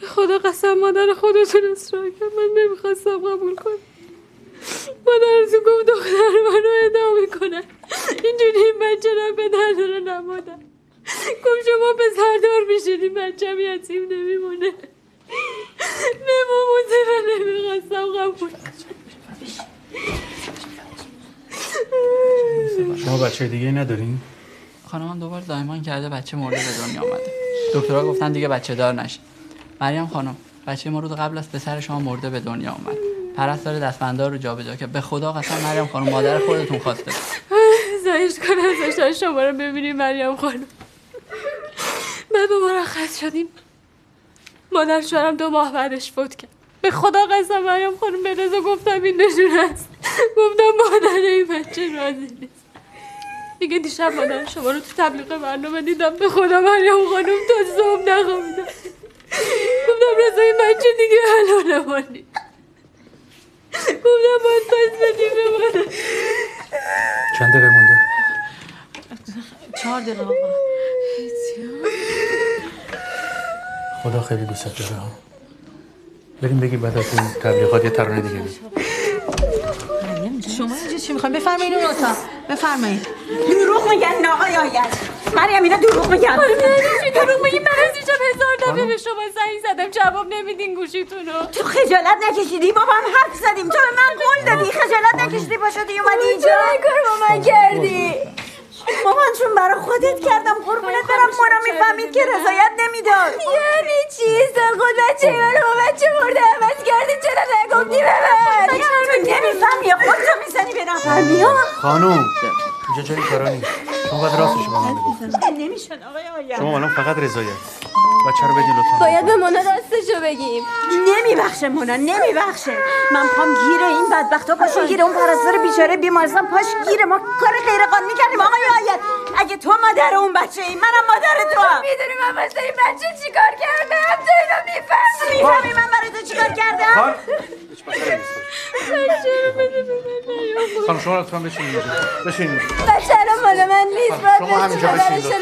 به خدا قسم مادر خودتون اصرار کرد. من نمی‌خواستم قبول کنم. مادرتون گفت دختر منو ادامه می‌کنن اینجوری این بچه رو به دردار نمادن گفت شما پسردار میشین. این بچه هم یتیم نمیمونه. به ماموزه من نمی‌خواستم قبول شما بچه دیگه ندارین؟ خانمم دوبار زایمان کرده بچه مرده به دنیا آمده. دکترها گفتن دیگه بچه دار نشید مریم خانم بچه ما رو قبل از پسر شما مرده به دنیا اومد. پرستار دستبندار رو جابجا کرد. به خدا قسم مریم خانم مادر خودتون خواسته. زایش کنم ازش شما رو ببینیم مریم خانم. بعد مرخص شدیم. مادر شوهرم دو ماه بعدش فوت کرد. به خدا قسم مریم خانم به رضا گفتم این نشون است گفتم مادر این بچه راضی نیست. دیگه دیشب مادر شما رو تو تبلیغ برنامه دیدم به خدا مریم خانم تا صبح نخوابیدم گفتم رضا این بچه دیگه حلال ما نیست گفتم باید پس بدیم به مادر چند دقیقه مونده؟ چهار دقیقه آقا خدا خیلی دوست داره. بریم بگیم بعد از این تبلیغات یه ترانه دیگه بگیم. شما اینجا چی می‌خواین بفرمایید اون اتاق. بفرمایید. دروغ میگن. آقای آیت مریم اینا دروغ میگن. چی دروغ میگی؟ من از اینجا هزار دفعه به شما زنگ زدم. جواب نمیدین گوشیتون رو تو خجالت نکشیدی؟ بابا هم حرف زدیم. تو به من قول دادی. خجالت نکشیدی؟ با شدی اومدی اینجا. چرا این کارو با من کردی؟ مامان چون برا خودت کردم قربونت برم مونا می‌فهمید که رضایت نمی‌داد. یعنی چی؟ خود بچه منو با بچه مرده عوض کردی؟ چرا نگفتی به من؟ تو نمی‌فهمی؟ خودتو می‌زنی به نفهمی خانوم. اینجا جای کارا نیست. شما باید راستش به من بگو. نمی‌شد آقای آیت شما الان فقط رضایت. بچه رو بدین لطفا باید به مونا راستشو بگیم. نمیبخشه مونا نمیبخشه. من پام گیره این بدبختا پاشون گیره اون پرستار بیچاره بیمارستان پاش گیره ما. کار غیر قانونی کردیم آقای آیت اگه تو مادر اون بچه ای منم مادر تو هم. می‌دونی من واسه این بچه چیکار کردم؟ تو اینو می‌فهمی می‌فهمی من برای تو چیکار کردم؟ خانم شما لطفا بشینید. اینجا بشینید. بچه الان مال من نیست باید شما همینجا بشین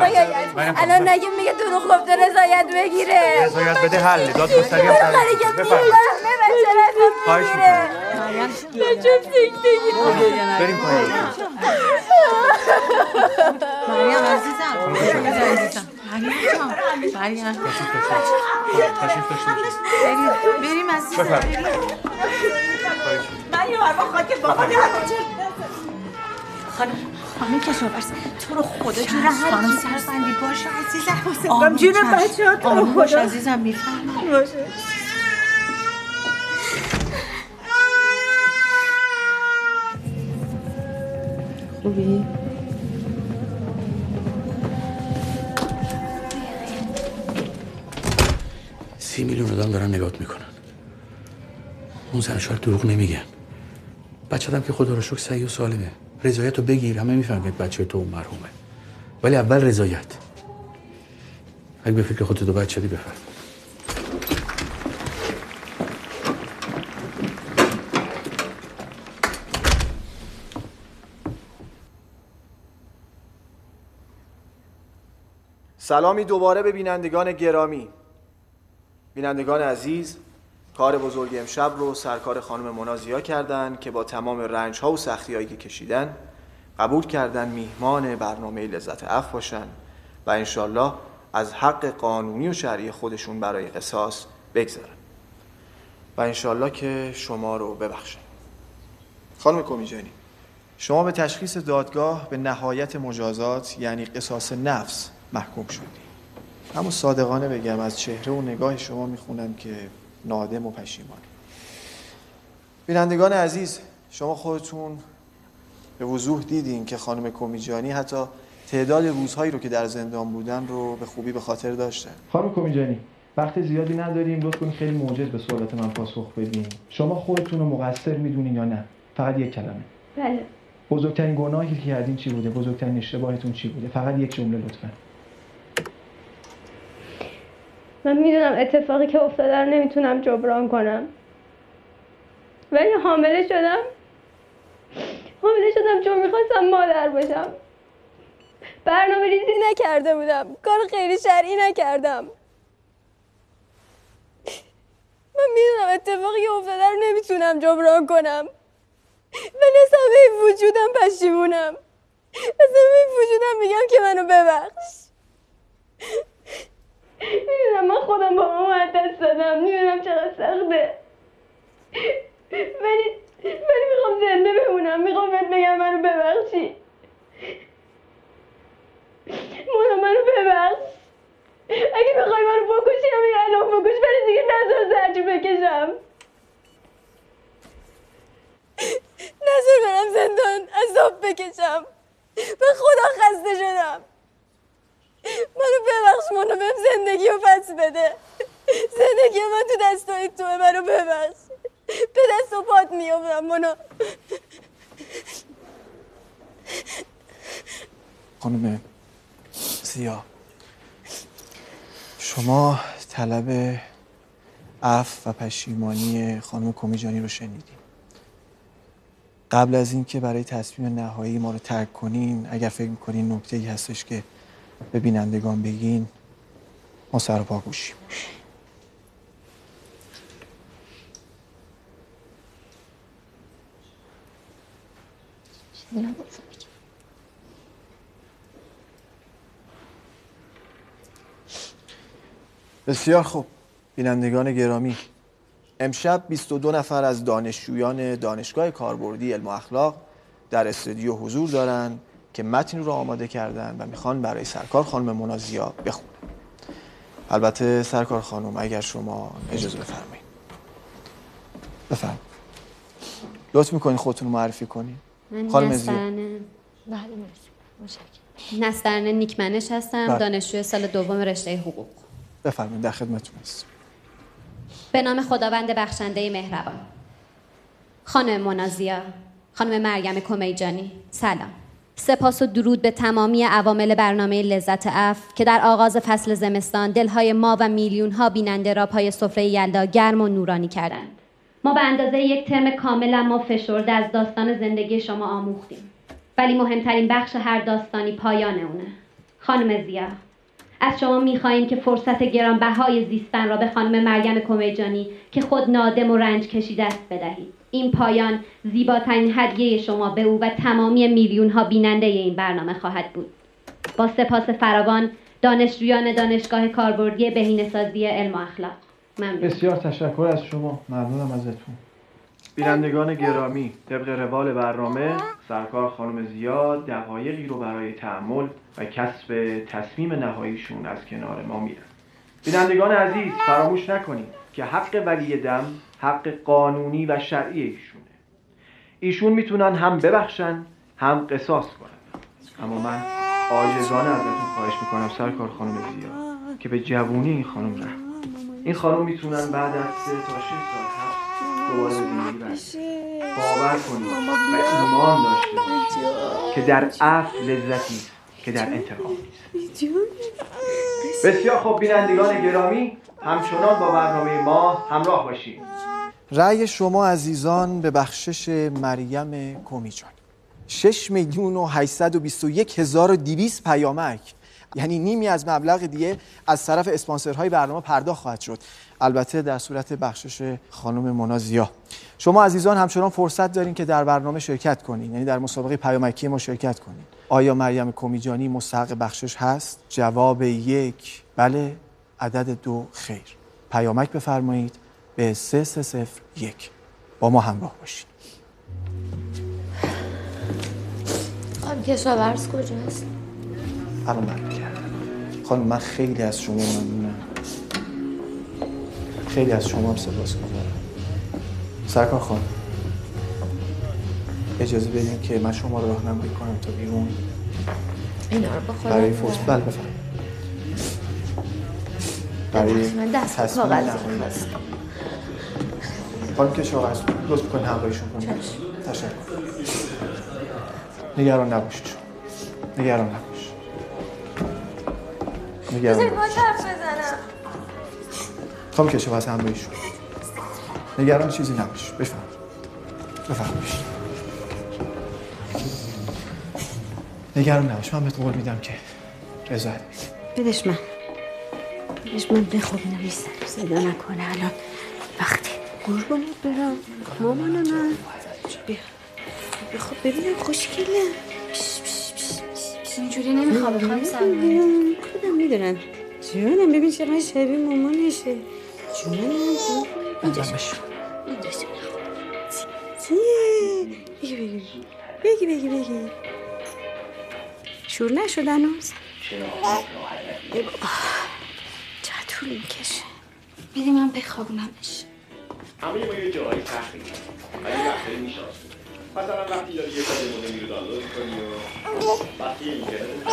مریم،. مریم، الان نگیم میگه دروغ گفته رضایت بگیره. رضایت بده حل. هم تعریف دیگه کنید. بفرمایید. خواهش می‌گیره بچه سیکتگی بریم پایین مریم عزیزم مریم عزیزم مریم جان مریم تشریف داشته بریم بریم عزیزم بفرمایید. یه با خاک بابا خانم خانم کشاورز تو رو خدا جون هر خانم سربندی باشه عزیزم آروم جون. بچه ها تو رو باش خدا. عزیزم می‌فهمم باشه خوبی؟ سی میلیون آدم دارن نگات می‌کنن. اون زن شوهر دروغ نمیگن بچه آدم که خدا رو شکر سعی و سالمه. رضایت رو بگیر همه می‌فهمید بچه تو مرحومه. ولی اول رضایت. اگه به فکر خودت دو بچه دی بفرم. سلامی دوباره به بینندگان گرامی. بینندگان عزیز کار بزرگ امشب رو سرکار خانم منازیا کردن که با تمام رنج ها و سختی هایی که کشیدن قبول کردن میهمان برنامه لذت اف باشن و انشالله از حق قانونی و شرعی خودشون برای قصاص بگذارن و انشالله که شما رو ببخشن. خانم کمیجانی شما به تشخیص دادگاه به نهایت مجازات یعنی قصاص نفس محکوم شدی اما صادقانه بگم از چهره و نگاه شما می‌خونم که نادم و پشیمانی بینندگان عزیز شما خودتون به وضوح دیدین که خانم کمیجانی حتی تعداد روزهایی رو که در زندان بودن رو به خوبی به خاطر داشتن خانم کمیجانی وقت زیادی نداریم لطف کنید خیلی موجز به سوالات من پاسخ بدین. شما خودتون رو مقصر می‌دونین یا نه؟ فقط یک کلمه. بله. بزرگترین گناهی که کردین چی بوده؟ بزرگترین اشتباهتون چی بوده؟ فقط یک جمله لطفا. من می‌دونم اتفاقی که افتاده رو نمی‌تونم جبران کنم. ولی حامله شدم. حامله شدم چون می‌خواستم مادر باشم برنامه ریزی نکرده بودم. کار خیلی شرعی نکردم. من می‌دونم اتفاقی که افتاده رو نمی‌تونم جبران کنم. ولی از همه وجودم پشیمونم. از همه وجودم میگم که منو ببخش. من خودم با مامان دست دادم می‌دونم چقدر سخته ولی ولی می‌خوام زنده بمونم می‌خوام بهت بگم منو ببخشی مونا منو ببخش اگه می‌خوای منو بکشی همین الان بکش ولی دیگه نظر زرجی بکشم نظر برم زندان عذاب بکشم به خدا خسته شدم منو ببخش منو بهم زندگی رو پس بده زندگی من تو دستای توه منو ببخش به دست و پات میافتم منو خانم زیا شما طلب عفو و پشیمانی خانم کمیجانی رو شنیدیم. قبل از اینکه برای تصمیم نهایی ما رو ترک کنین اگر فکر می‌کنین نکته ای هستش که به بینندگان بگین ما سر پا گوشیم. بسیار خوب. بینندگان گرامی امشب 22 نفر از دانشجویان دانشگاه کاربردی علم و اخلاق در استودیو حضور دارند که متن رو آماده کردن و می‌خوان برای سرکار خانم منازیا بخونن. البته سرکار خانم اگر شما اجازه بفرمایید. بفرمایید. لطف می‌کنین خودتون رو معرفی کنین من خانم زیا. نسترن بله. نسترن نیکمنش هستم. بله. دانشجوی سال دوم رشته حقوق. بفرمایید در خدمتتون هستم. به نام خداوند بخشنده مهربان. خانم منازیا خانم مریم کمیجانی سلام. سپاس و درود به تمامی عوامل برنامه لذت اف که در آغاز فصل زمستان دلهای ما و میلیون ها بیننده را پای سفره یلدا گرم و نورانی کردند. ما به اندازه یک ترم کامل اما فشرده از داستان زندگی شما آموختیم. ولی مهمترین بخش هر داستانی پایان اونه. خانم زیا. از شما می‌خواهیم که فرصت گرانبهای زیستن را به خانم مریم کمیجانی که خود نادم و رنج کشیده است بدهید. این پایان زیباترین هدیه شما به او و تمامی میلیون ها بیننده این برنامه خواهد بود. با سپاس فراوان دانشجویان دانشگاه کاربردی بهینه‌سازی علم و اخلاق. ممنون. بسیار تشکر از شما. ممنونم ازتون. بینندگان گرامی طبق روال برنامه سرکار خانم زیا دقایقی رو برای تحمل و کسب تصمیم نهاییشون از کنار ما میرن. بینندگان عزیز فراموش نکنید که حق ولی دم حق قانونی و شرعی ایشونه. ایشون می‌تونن هم ببخشن هم قصاص کنم اما من عاجزانه ازتون خواهش می‌کنم سرکار خانم زیا که به جوونی این خانم رحم این خانم می‌تونن بعد از سه تا سال دوباره به زندگی برگردن باور کنید. و ایمان داشته که در اصل لذتی که در انتقام نیست. بسیار خوب بینندگان گرامی همچنان با برنامه ما همراه باشید. رأی شما عزیزان به بخشش مریم کومیجان 6 میلیون و 821 هزار و 200 پیامک. یعنی نیمی از مبلغ دیگه از طرف اسپانسرهای برنامه پرداخت خواهد شد. البته در صورت بخشش خانم منازیا شما عزیزان همچنان فرصت دارین که در برنامه شرکت کنین. یعنی در مسابقه پیامکی ما شرکت کنین. آیا مریم کومیجانی مستحق بخشش هست؟ جواب یک. بله عدد دو خیر. پیامک بفرمایید به 3301 با ما همراه باشید خانم کشاورز کجاست؟ الان برمیگردم خانم من خیلی از شما ممنونم. خیلی از شما هم سپاس گذارم. سرکار خانم اجازه بدین که من شما رو راهنمایی کنم تا بیرون؟ اینا رو بخورم برای فوز بله بفرمایید. برای تصمیم نهایی. خانم کشاورز لطف کنید همراهیشون کنید. تشکر. نگران نباشید. شما. نگران نباش نگران بذارید نباش. با حرف بزنم. خانم کشاورز همراهیشون نگران چیزی نباش. بفهم بفرمایید. نگران نباش. من بهت قول میدم که رضایت میدم بدش من. بدش من. بخوابینم این سر صدا نکنه. الان وقتی قربونت برم. مامان من. بیا. بخواب ببینم خوشگله. اینجوری نمیخوابه خانم سلمانی خودم می‌دونم. جونم ببین چقدر شبیه مامانشه جونم اینجا بشو. بگی بگی. بگی بگی بگی. شور نشد هنوز. چقدر طول می‌کشه؟ میدی من بخوابونمش همه ما یه جاهای تحقیق ولی وقتی میشه مثلا وقتی داری یه کاری نمیره دانلود کنی و وقتی اینترنت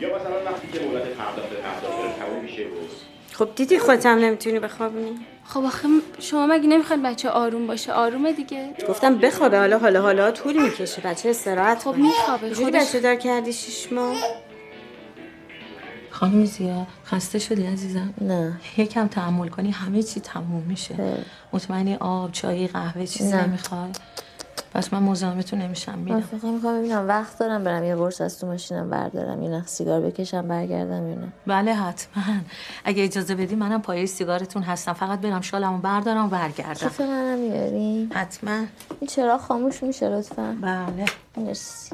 یا مثلا وقتی که مولد پرداخت پرداخت داره تموم میشه و خب دیدی خودت هم نمی‌تونی بخوابونی خب آخه شما مگه نمی‌خواین بچه آروم باشه؟ آرومه دیگه. گفتم بخوابه حالا حالا حالا طول می‌کشه. بچه استراحت خب. میخوابه. خودش بچه دار کردی شیش ماه؟ خانم زیا خسته شدی عزیزم؟ نه. یکم تحمل کنی همه چی تموم میشه. مطمئنی آب چای قهوه چیزی. نمی‌خوای؟ پس من مزاحمتون نمیشم میرم فقط می‌خوام ببینم وقت دارم برم یه قرص از تو ماشینم بردارم یه نخ سیگار بکشم برگردم یا نه. بله حتما. اگه اجازه بدی منم پایه سیگارتون هستم. فقط برم شالمو بردارم و برگردم. کیف منم میاری حتما. این چرا؟ خاموش میشه لطفا. بله. مرسی.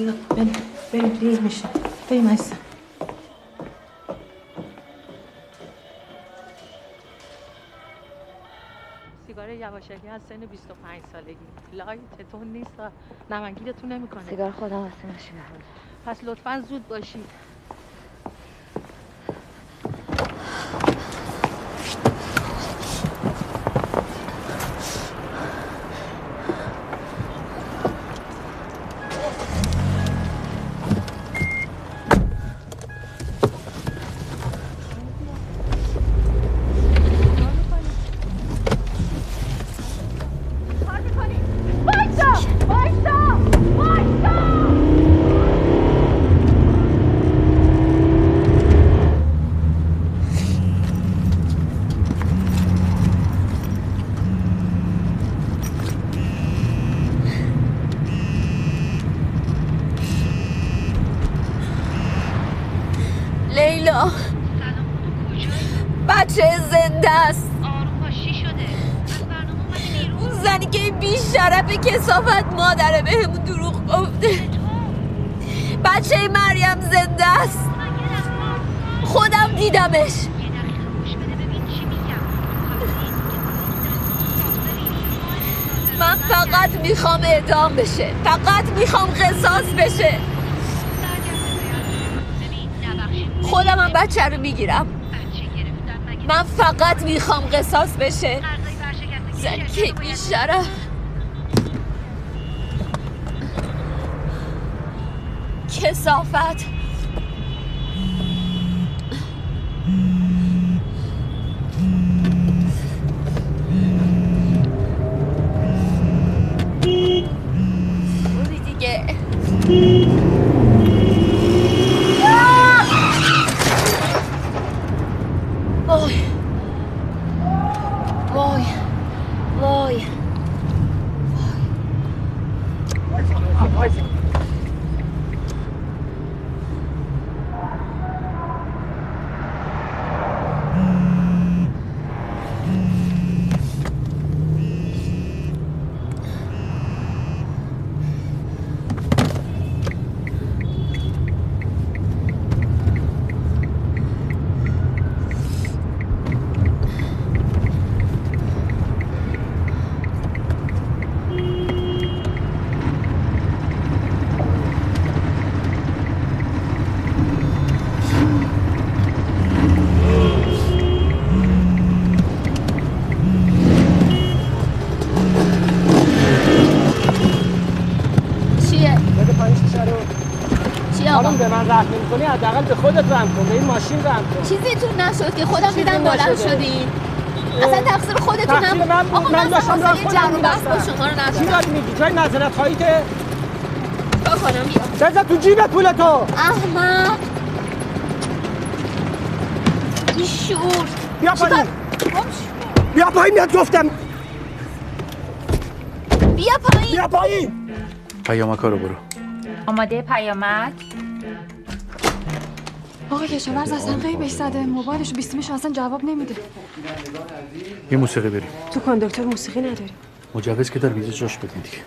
زیا بریم بریم دیر میشه بریم عزیزم عاشقی از سن 25 سالگی. لایتتون نیست؟ نمنگیرتون نمی‌کنه سیگار خودم واسه ماشین. پس لطفا زود باشید وایسا وایسا وایسا لیلا بچه زنده است اون زنی که بی شرف کسافت مادره به همون دروغ گفته بچه مریم زنده است خودم دیدمش من فقط می‌خوام اعدام بشه فقط می‌خوام قصاص بشه خودم هم بچه رو می‌گیرم من فقط می‌خوام قصاص بشه؟ زن که بیشرف. کسافت. رحم نمی‌کنی حداقل به خودت رحم کن به این ماشین رحم کن. چیزی تو نشد که خودم دیدم بلند. شدین اصلا تقصیر خودتونم تقصیر من بود. آقا من داشتم راه خودم با. شما رو چی داری میگی؟ جای نظرت خواهیته چیکار کنم بیا. بذار تو جیبت پول تو. احمق شعور بیا پایین. بیا پایین میاد گفتم بیا پایین. بیا پایین. پیامک رو برو. آماده پیامک؟ آقا کشاورز اصلا غیبش زده موبایلش و بیستیمش اصلا جواب نمیده. یه موسیقی بریم. تو کاندکتور موسیقی نداری؟ مجوز که داره ویزا جاش بدین دیگه.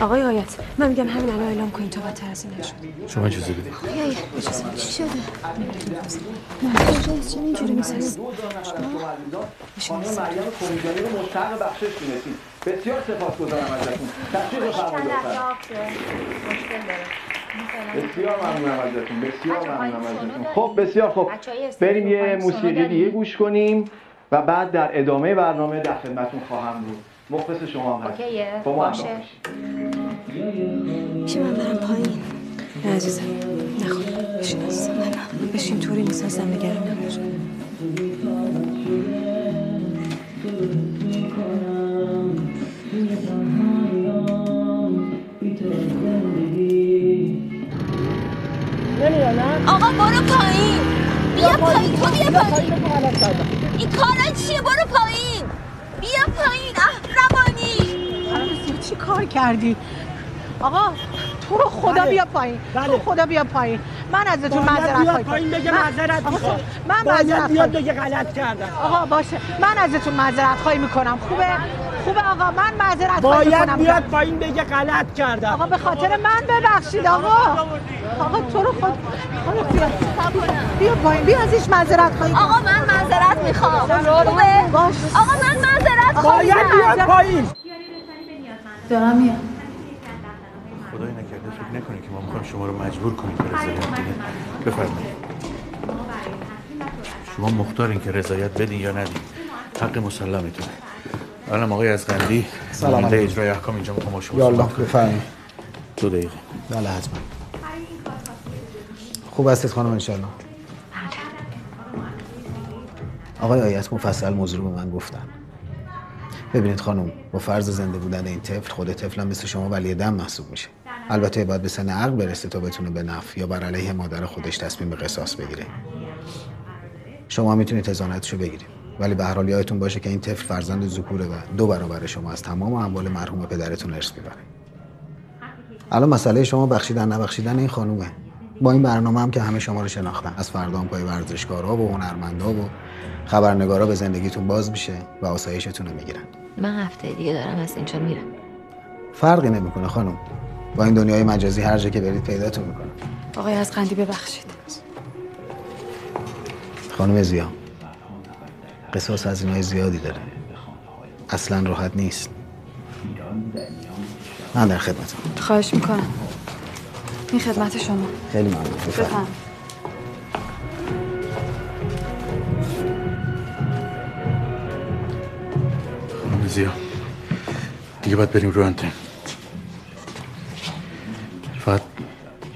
آقای آیت من میگم همین الان اعلام کنین تا بدتر از این نشد شما اجازه بدید ای اجازه. چی شده؟ نه کجاست چرا اینجوری می‌سازی؟ خانم مریم کمیجانی رو مستحق بخشش دونستیم بسیار سپاسگزارم ازتون. تشریف لطفاً. بسیار ممنونم ازتون بسیار ممنونم ازتون. خب بسیار خب. بریم یه موسیقی دیگه گوش کنیم و بعد در ادامه برنامه در خدمتتون خواهم بود. مخلص شما هم هستم اوکیه؟ با ما باشه. میشه من برم پایین. نه عزیزم نخون بشین عزیزم نه نه. بشین طوری نیست ازم نگران نباش. آقا برو پایین. بیا پایین. تو بیا پایین. این کارا چیه؟ برو پایین. بیا پایین احرمانی چی کار کردی آقا تو رو خدا بله. بیا پایین. تو خدا بیا پایین. من ازتون باید معذرت خواهی. بگه من- معذرت. من باید معذرت بیاد خواهی- بگه غلط کردم. آقا باشه. من ازتون معذرت خواهی می‌کنم. خوبه؟ خوبه آقا. من معذرت خواهی باید می‌کنم. بیاد پایین بگه غلط کردم. آقا به خاطر من ببخشید آقا. آقا تو رو خود آقا بیا. بیا پایین. بیا ازش معذرت خواهی. آقا من معذرت می‌خوام. خوبه؟ آقا من معذرت باید بیاد پایین. دارم میام خدای نکرده فکر نکنه که ما می‌خوایم شما رو مجبور کنیم به رضایت بدین بفرمایید. شما مختارین که رضایت بدین یا ندین. حق مسلمتونه. الان آقای از قندی سلام علیکم. اجرای احکام اینجا می‌خوام با شما یا الله. بفرمایید. دو دقیقه. بله حتما. خوب هستید خانم انشالله آقای آیت مفصل موضوع رو به من گفتن. ببینید خانم با فرض زنده بودن این طفل خود طفل هم مثل شما ولی دم محسوب میشه. البته باید به سن عقل برسه تا بتونه به نفع یا بر علیه مادر خودش تصمیم به قصاص بگیره. شما می‌تونید تزانتشو بگیرید. ولی به هر حال یادتون باشه که این طفل فرزند ذکوره و دو برابر شما از تمام اموال مرحوم پدرتون ارث می‌بره. الان مسئله شما بخشیدن نبخشیدن این خانومه. با این برنامه هم که همه شما رو شناختن. از فردا هم پای ورزشکارا و هنرمندا و خبرنگارا به زندگیتون باز میشه و آسایشتون رو می‌گیرن. من هفته دیگه دارم از اینجا میرم. فرقی نمی‌کنه خانم. با این دنیای مجازی هر جا که برید پیداتون می‌کنه آقای از قندی ببخشید. خانم زیا قصاص از اینای زیادی داره. اصلا راحت نیست. من در خدمتم. خواهش می‌کنم. این خدمت شما. خیلی ممنون. بفرمایید. بفهم خانم زیا دیگه باید بریم رو انتن فقط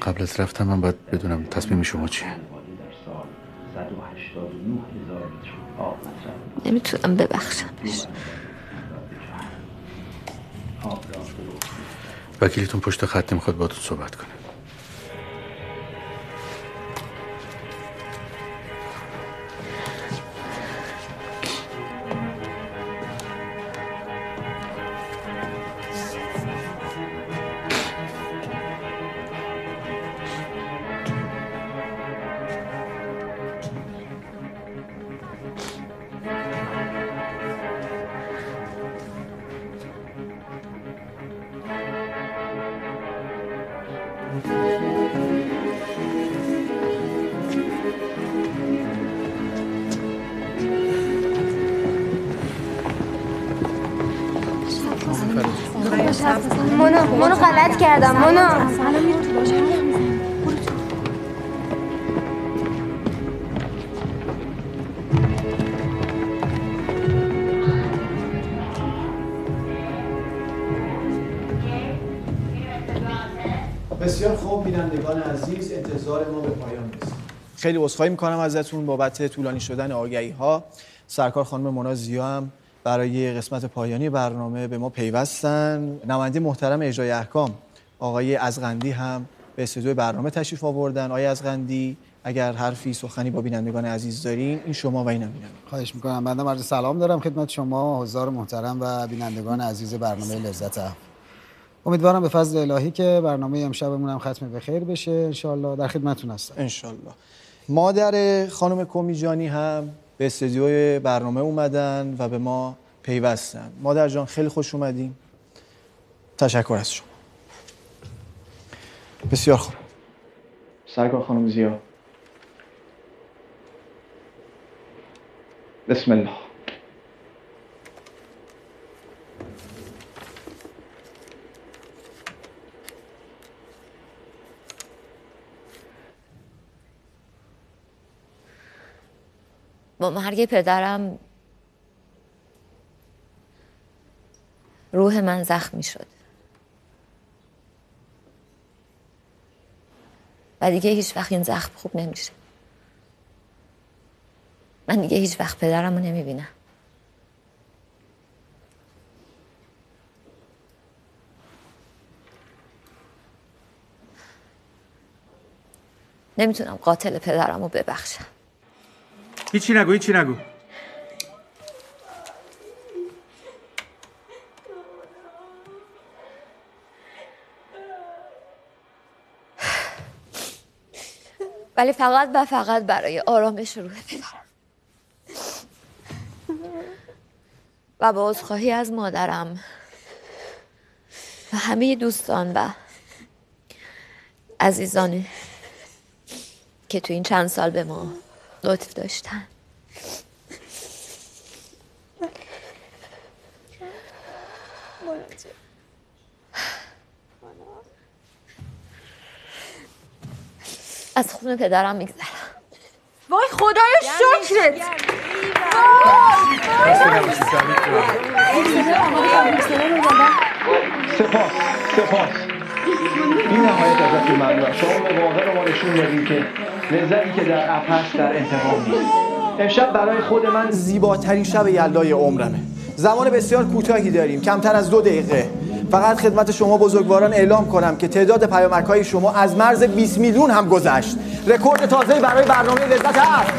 قبل از رفتن من باید بدونم تصمیم شما چیه. نمی‌تونم ببخشمش. وکیلتون پشت خط می‌خواد با تو صحبت کنه. بسیار خوب بینندگان عزیز انتظار ما به پایان رسید خیلی عذرخواهی می‌کنم ازتون بابت طولانی شدن آگهی ها سرکار خانم مونا زیا هم برای قسمت پایانی برنامه به ما پیوستن. نماینده محترم اجرای احکام آقای ازغندی هم به استودیو برنامه تشریف آوردن. آقای ازغندی اگر حرفی سخنی با بینندگان عزیز دارین این شما و اینم بینندگان. خواهش می‌کنم. بنده عرض سلام دارم خدمت شما حضار محترم و بینندگان عزیز برنامه لذت هم. امیدوارم به فضل الهی که برنامه امشبمون هم ختم به خیر بشه. انشالله در خدمتتون هستم. انشالله مادر خانم کومیجانی هم به استودیوی برنامه اومدن و به ما پیوستن. مادر جان خیلی خوش اومدین. تشکر از شما. بسیار خوب. سرکار خانم زیا. بسم الله. با مرگ پدرم روح من زخمی شد. و دیگه هیچ وقت این زخم خوب نمیشه. من دیگه هیچ وقت پدرم رو نمی‌بینم. نمی‌تونم قاتل پدرم رو ببخشم. هیچی نگو هیچی نگو ولی فقط و فقط برای آرامش روح پدرم و با عذرخواهی از مادرم و همه دوستان و عزیزانی که تو این چند سال به ما لطف داشتن. از خون پدرم میگذرم. وای خدای یعنی شکرت. یعنی سپاس سپاس. این نهایت ازتون ممنونم شما مواظب ما نشون دادید که لذتی که در اپ هست در انتقام نیست امشب برای خود من زیباترین شب یلدای عمرمه. زمان بسیار کوتاهی داریم کمتر از دو دقیقه. فقط خدمت شما بزرگواران اعلام کنم که تعداد پیامک های شما از مرز 20 میلیون هم گذشت. رکورد تازه برای برنامه لذت هست.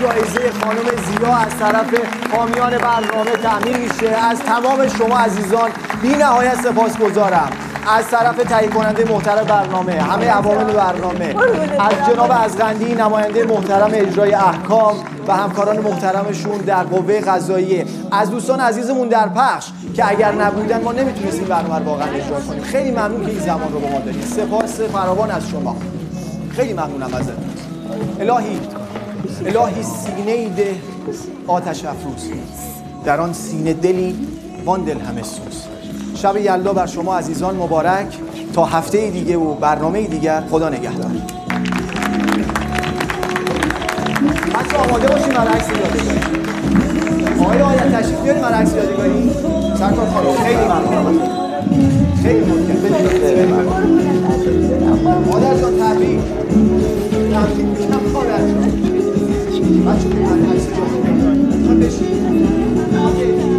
جایزه خانم زیا از طرف حامیان برنامه تأمین میشه. از تمام شما عزیزان بی نهایت سپاس گذارم از طرف تهیه کننده محترم برنامه همه عوامل برنامه. از جناب ازغندی نماینده محترم اجرای احکام و همکاران محترمشون در قوه قضاییه. از دوستان عزیزمون در پخش که اگر نبودن ما نمی‌تونستیم برنامه رو واقعا اجرا کنیم. خیلی ممنون که این زمان رو با ما دارید. سپاس فراوان از شما. خیلی ممنونم ازت الهی الهی سینه ای ده آتش افروز. در آن سینه دلی وان دل همه سوز. شب یلدا بر شما عزیزان مبارک. تا هفته دیگه و برنامه دیگر خدا نگهدار. بچه آماده باشیم برای عکس یادگاری آقای آیت تشریف بیاریم برای عکس یادگاری سرکار خانم خیلی ممنونم خیلی ممنون. مادر جان تبریک تبریک میگم مادر جان بچه بیاریم عکس یادگاری بشین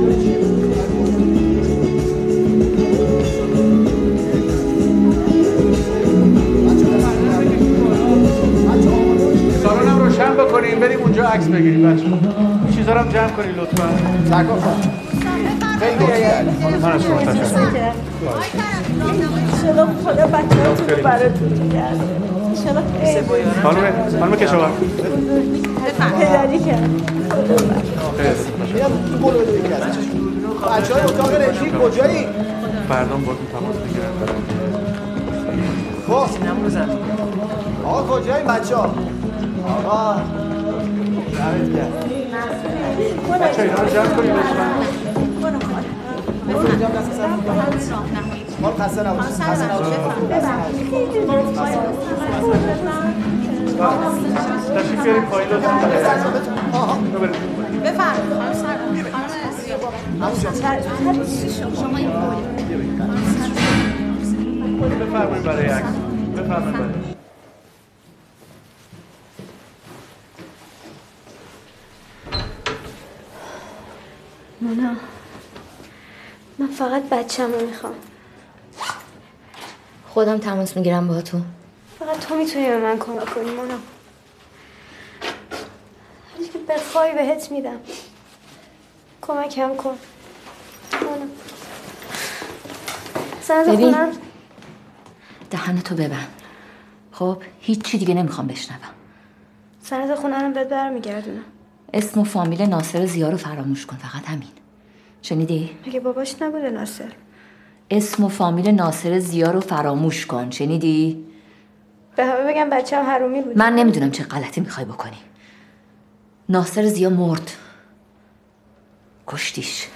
بکنیم بریم اونجا عکس بگیریم بچه این چیزا رو هم جمع کنید لطفا. خانم خیلی لطف من از شما تشکر. انشالله خدا بچه‌هاتون رو براتون کرد انشالله خیلی خانم خانم کشاورز پدری کرد بچه های اتاق رژیم کجایی؟ فردا باتون تماس می‌گیرم. خب. آقا کجایی بچه ها؟ آقا دمت گرم بچه اینا رو جمع کنید لطفا مال خسته نباشید خسته نباشید تشریف بیارید پایین لطفا بفرمایید خانم سر بفرمایید برای عکس. بفرمایید برای فقط بچم رو می‌خوام. خودم تماس می‌گیرم با تو فقط تو می‌تونی به من کمک کنی مونا. هر که بخوای بهت میدم. کمکم کن. مونا. ببین. خونم. دهن تو ببند. خب هیچی دیگه نمی‌خوام بشنوم. سند خونه رو بهت برمیگردونم. اسم و فامیل ناصر زیا رو فراموش کن فقط همین. شنیدی؟ مگه باباش نبوده ناصر؟ اسم و فامیل ناصر زیا رو فراموش کن شنیدی؟ به همه بگم بچه هم حرومی بود. من نمی‌دونم چه غلطی می‌خوای بکنی. ناصر زیا مرد. کشتیش.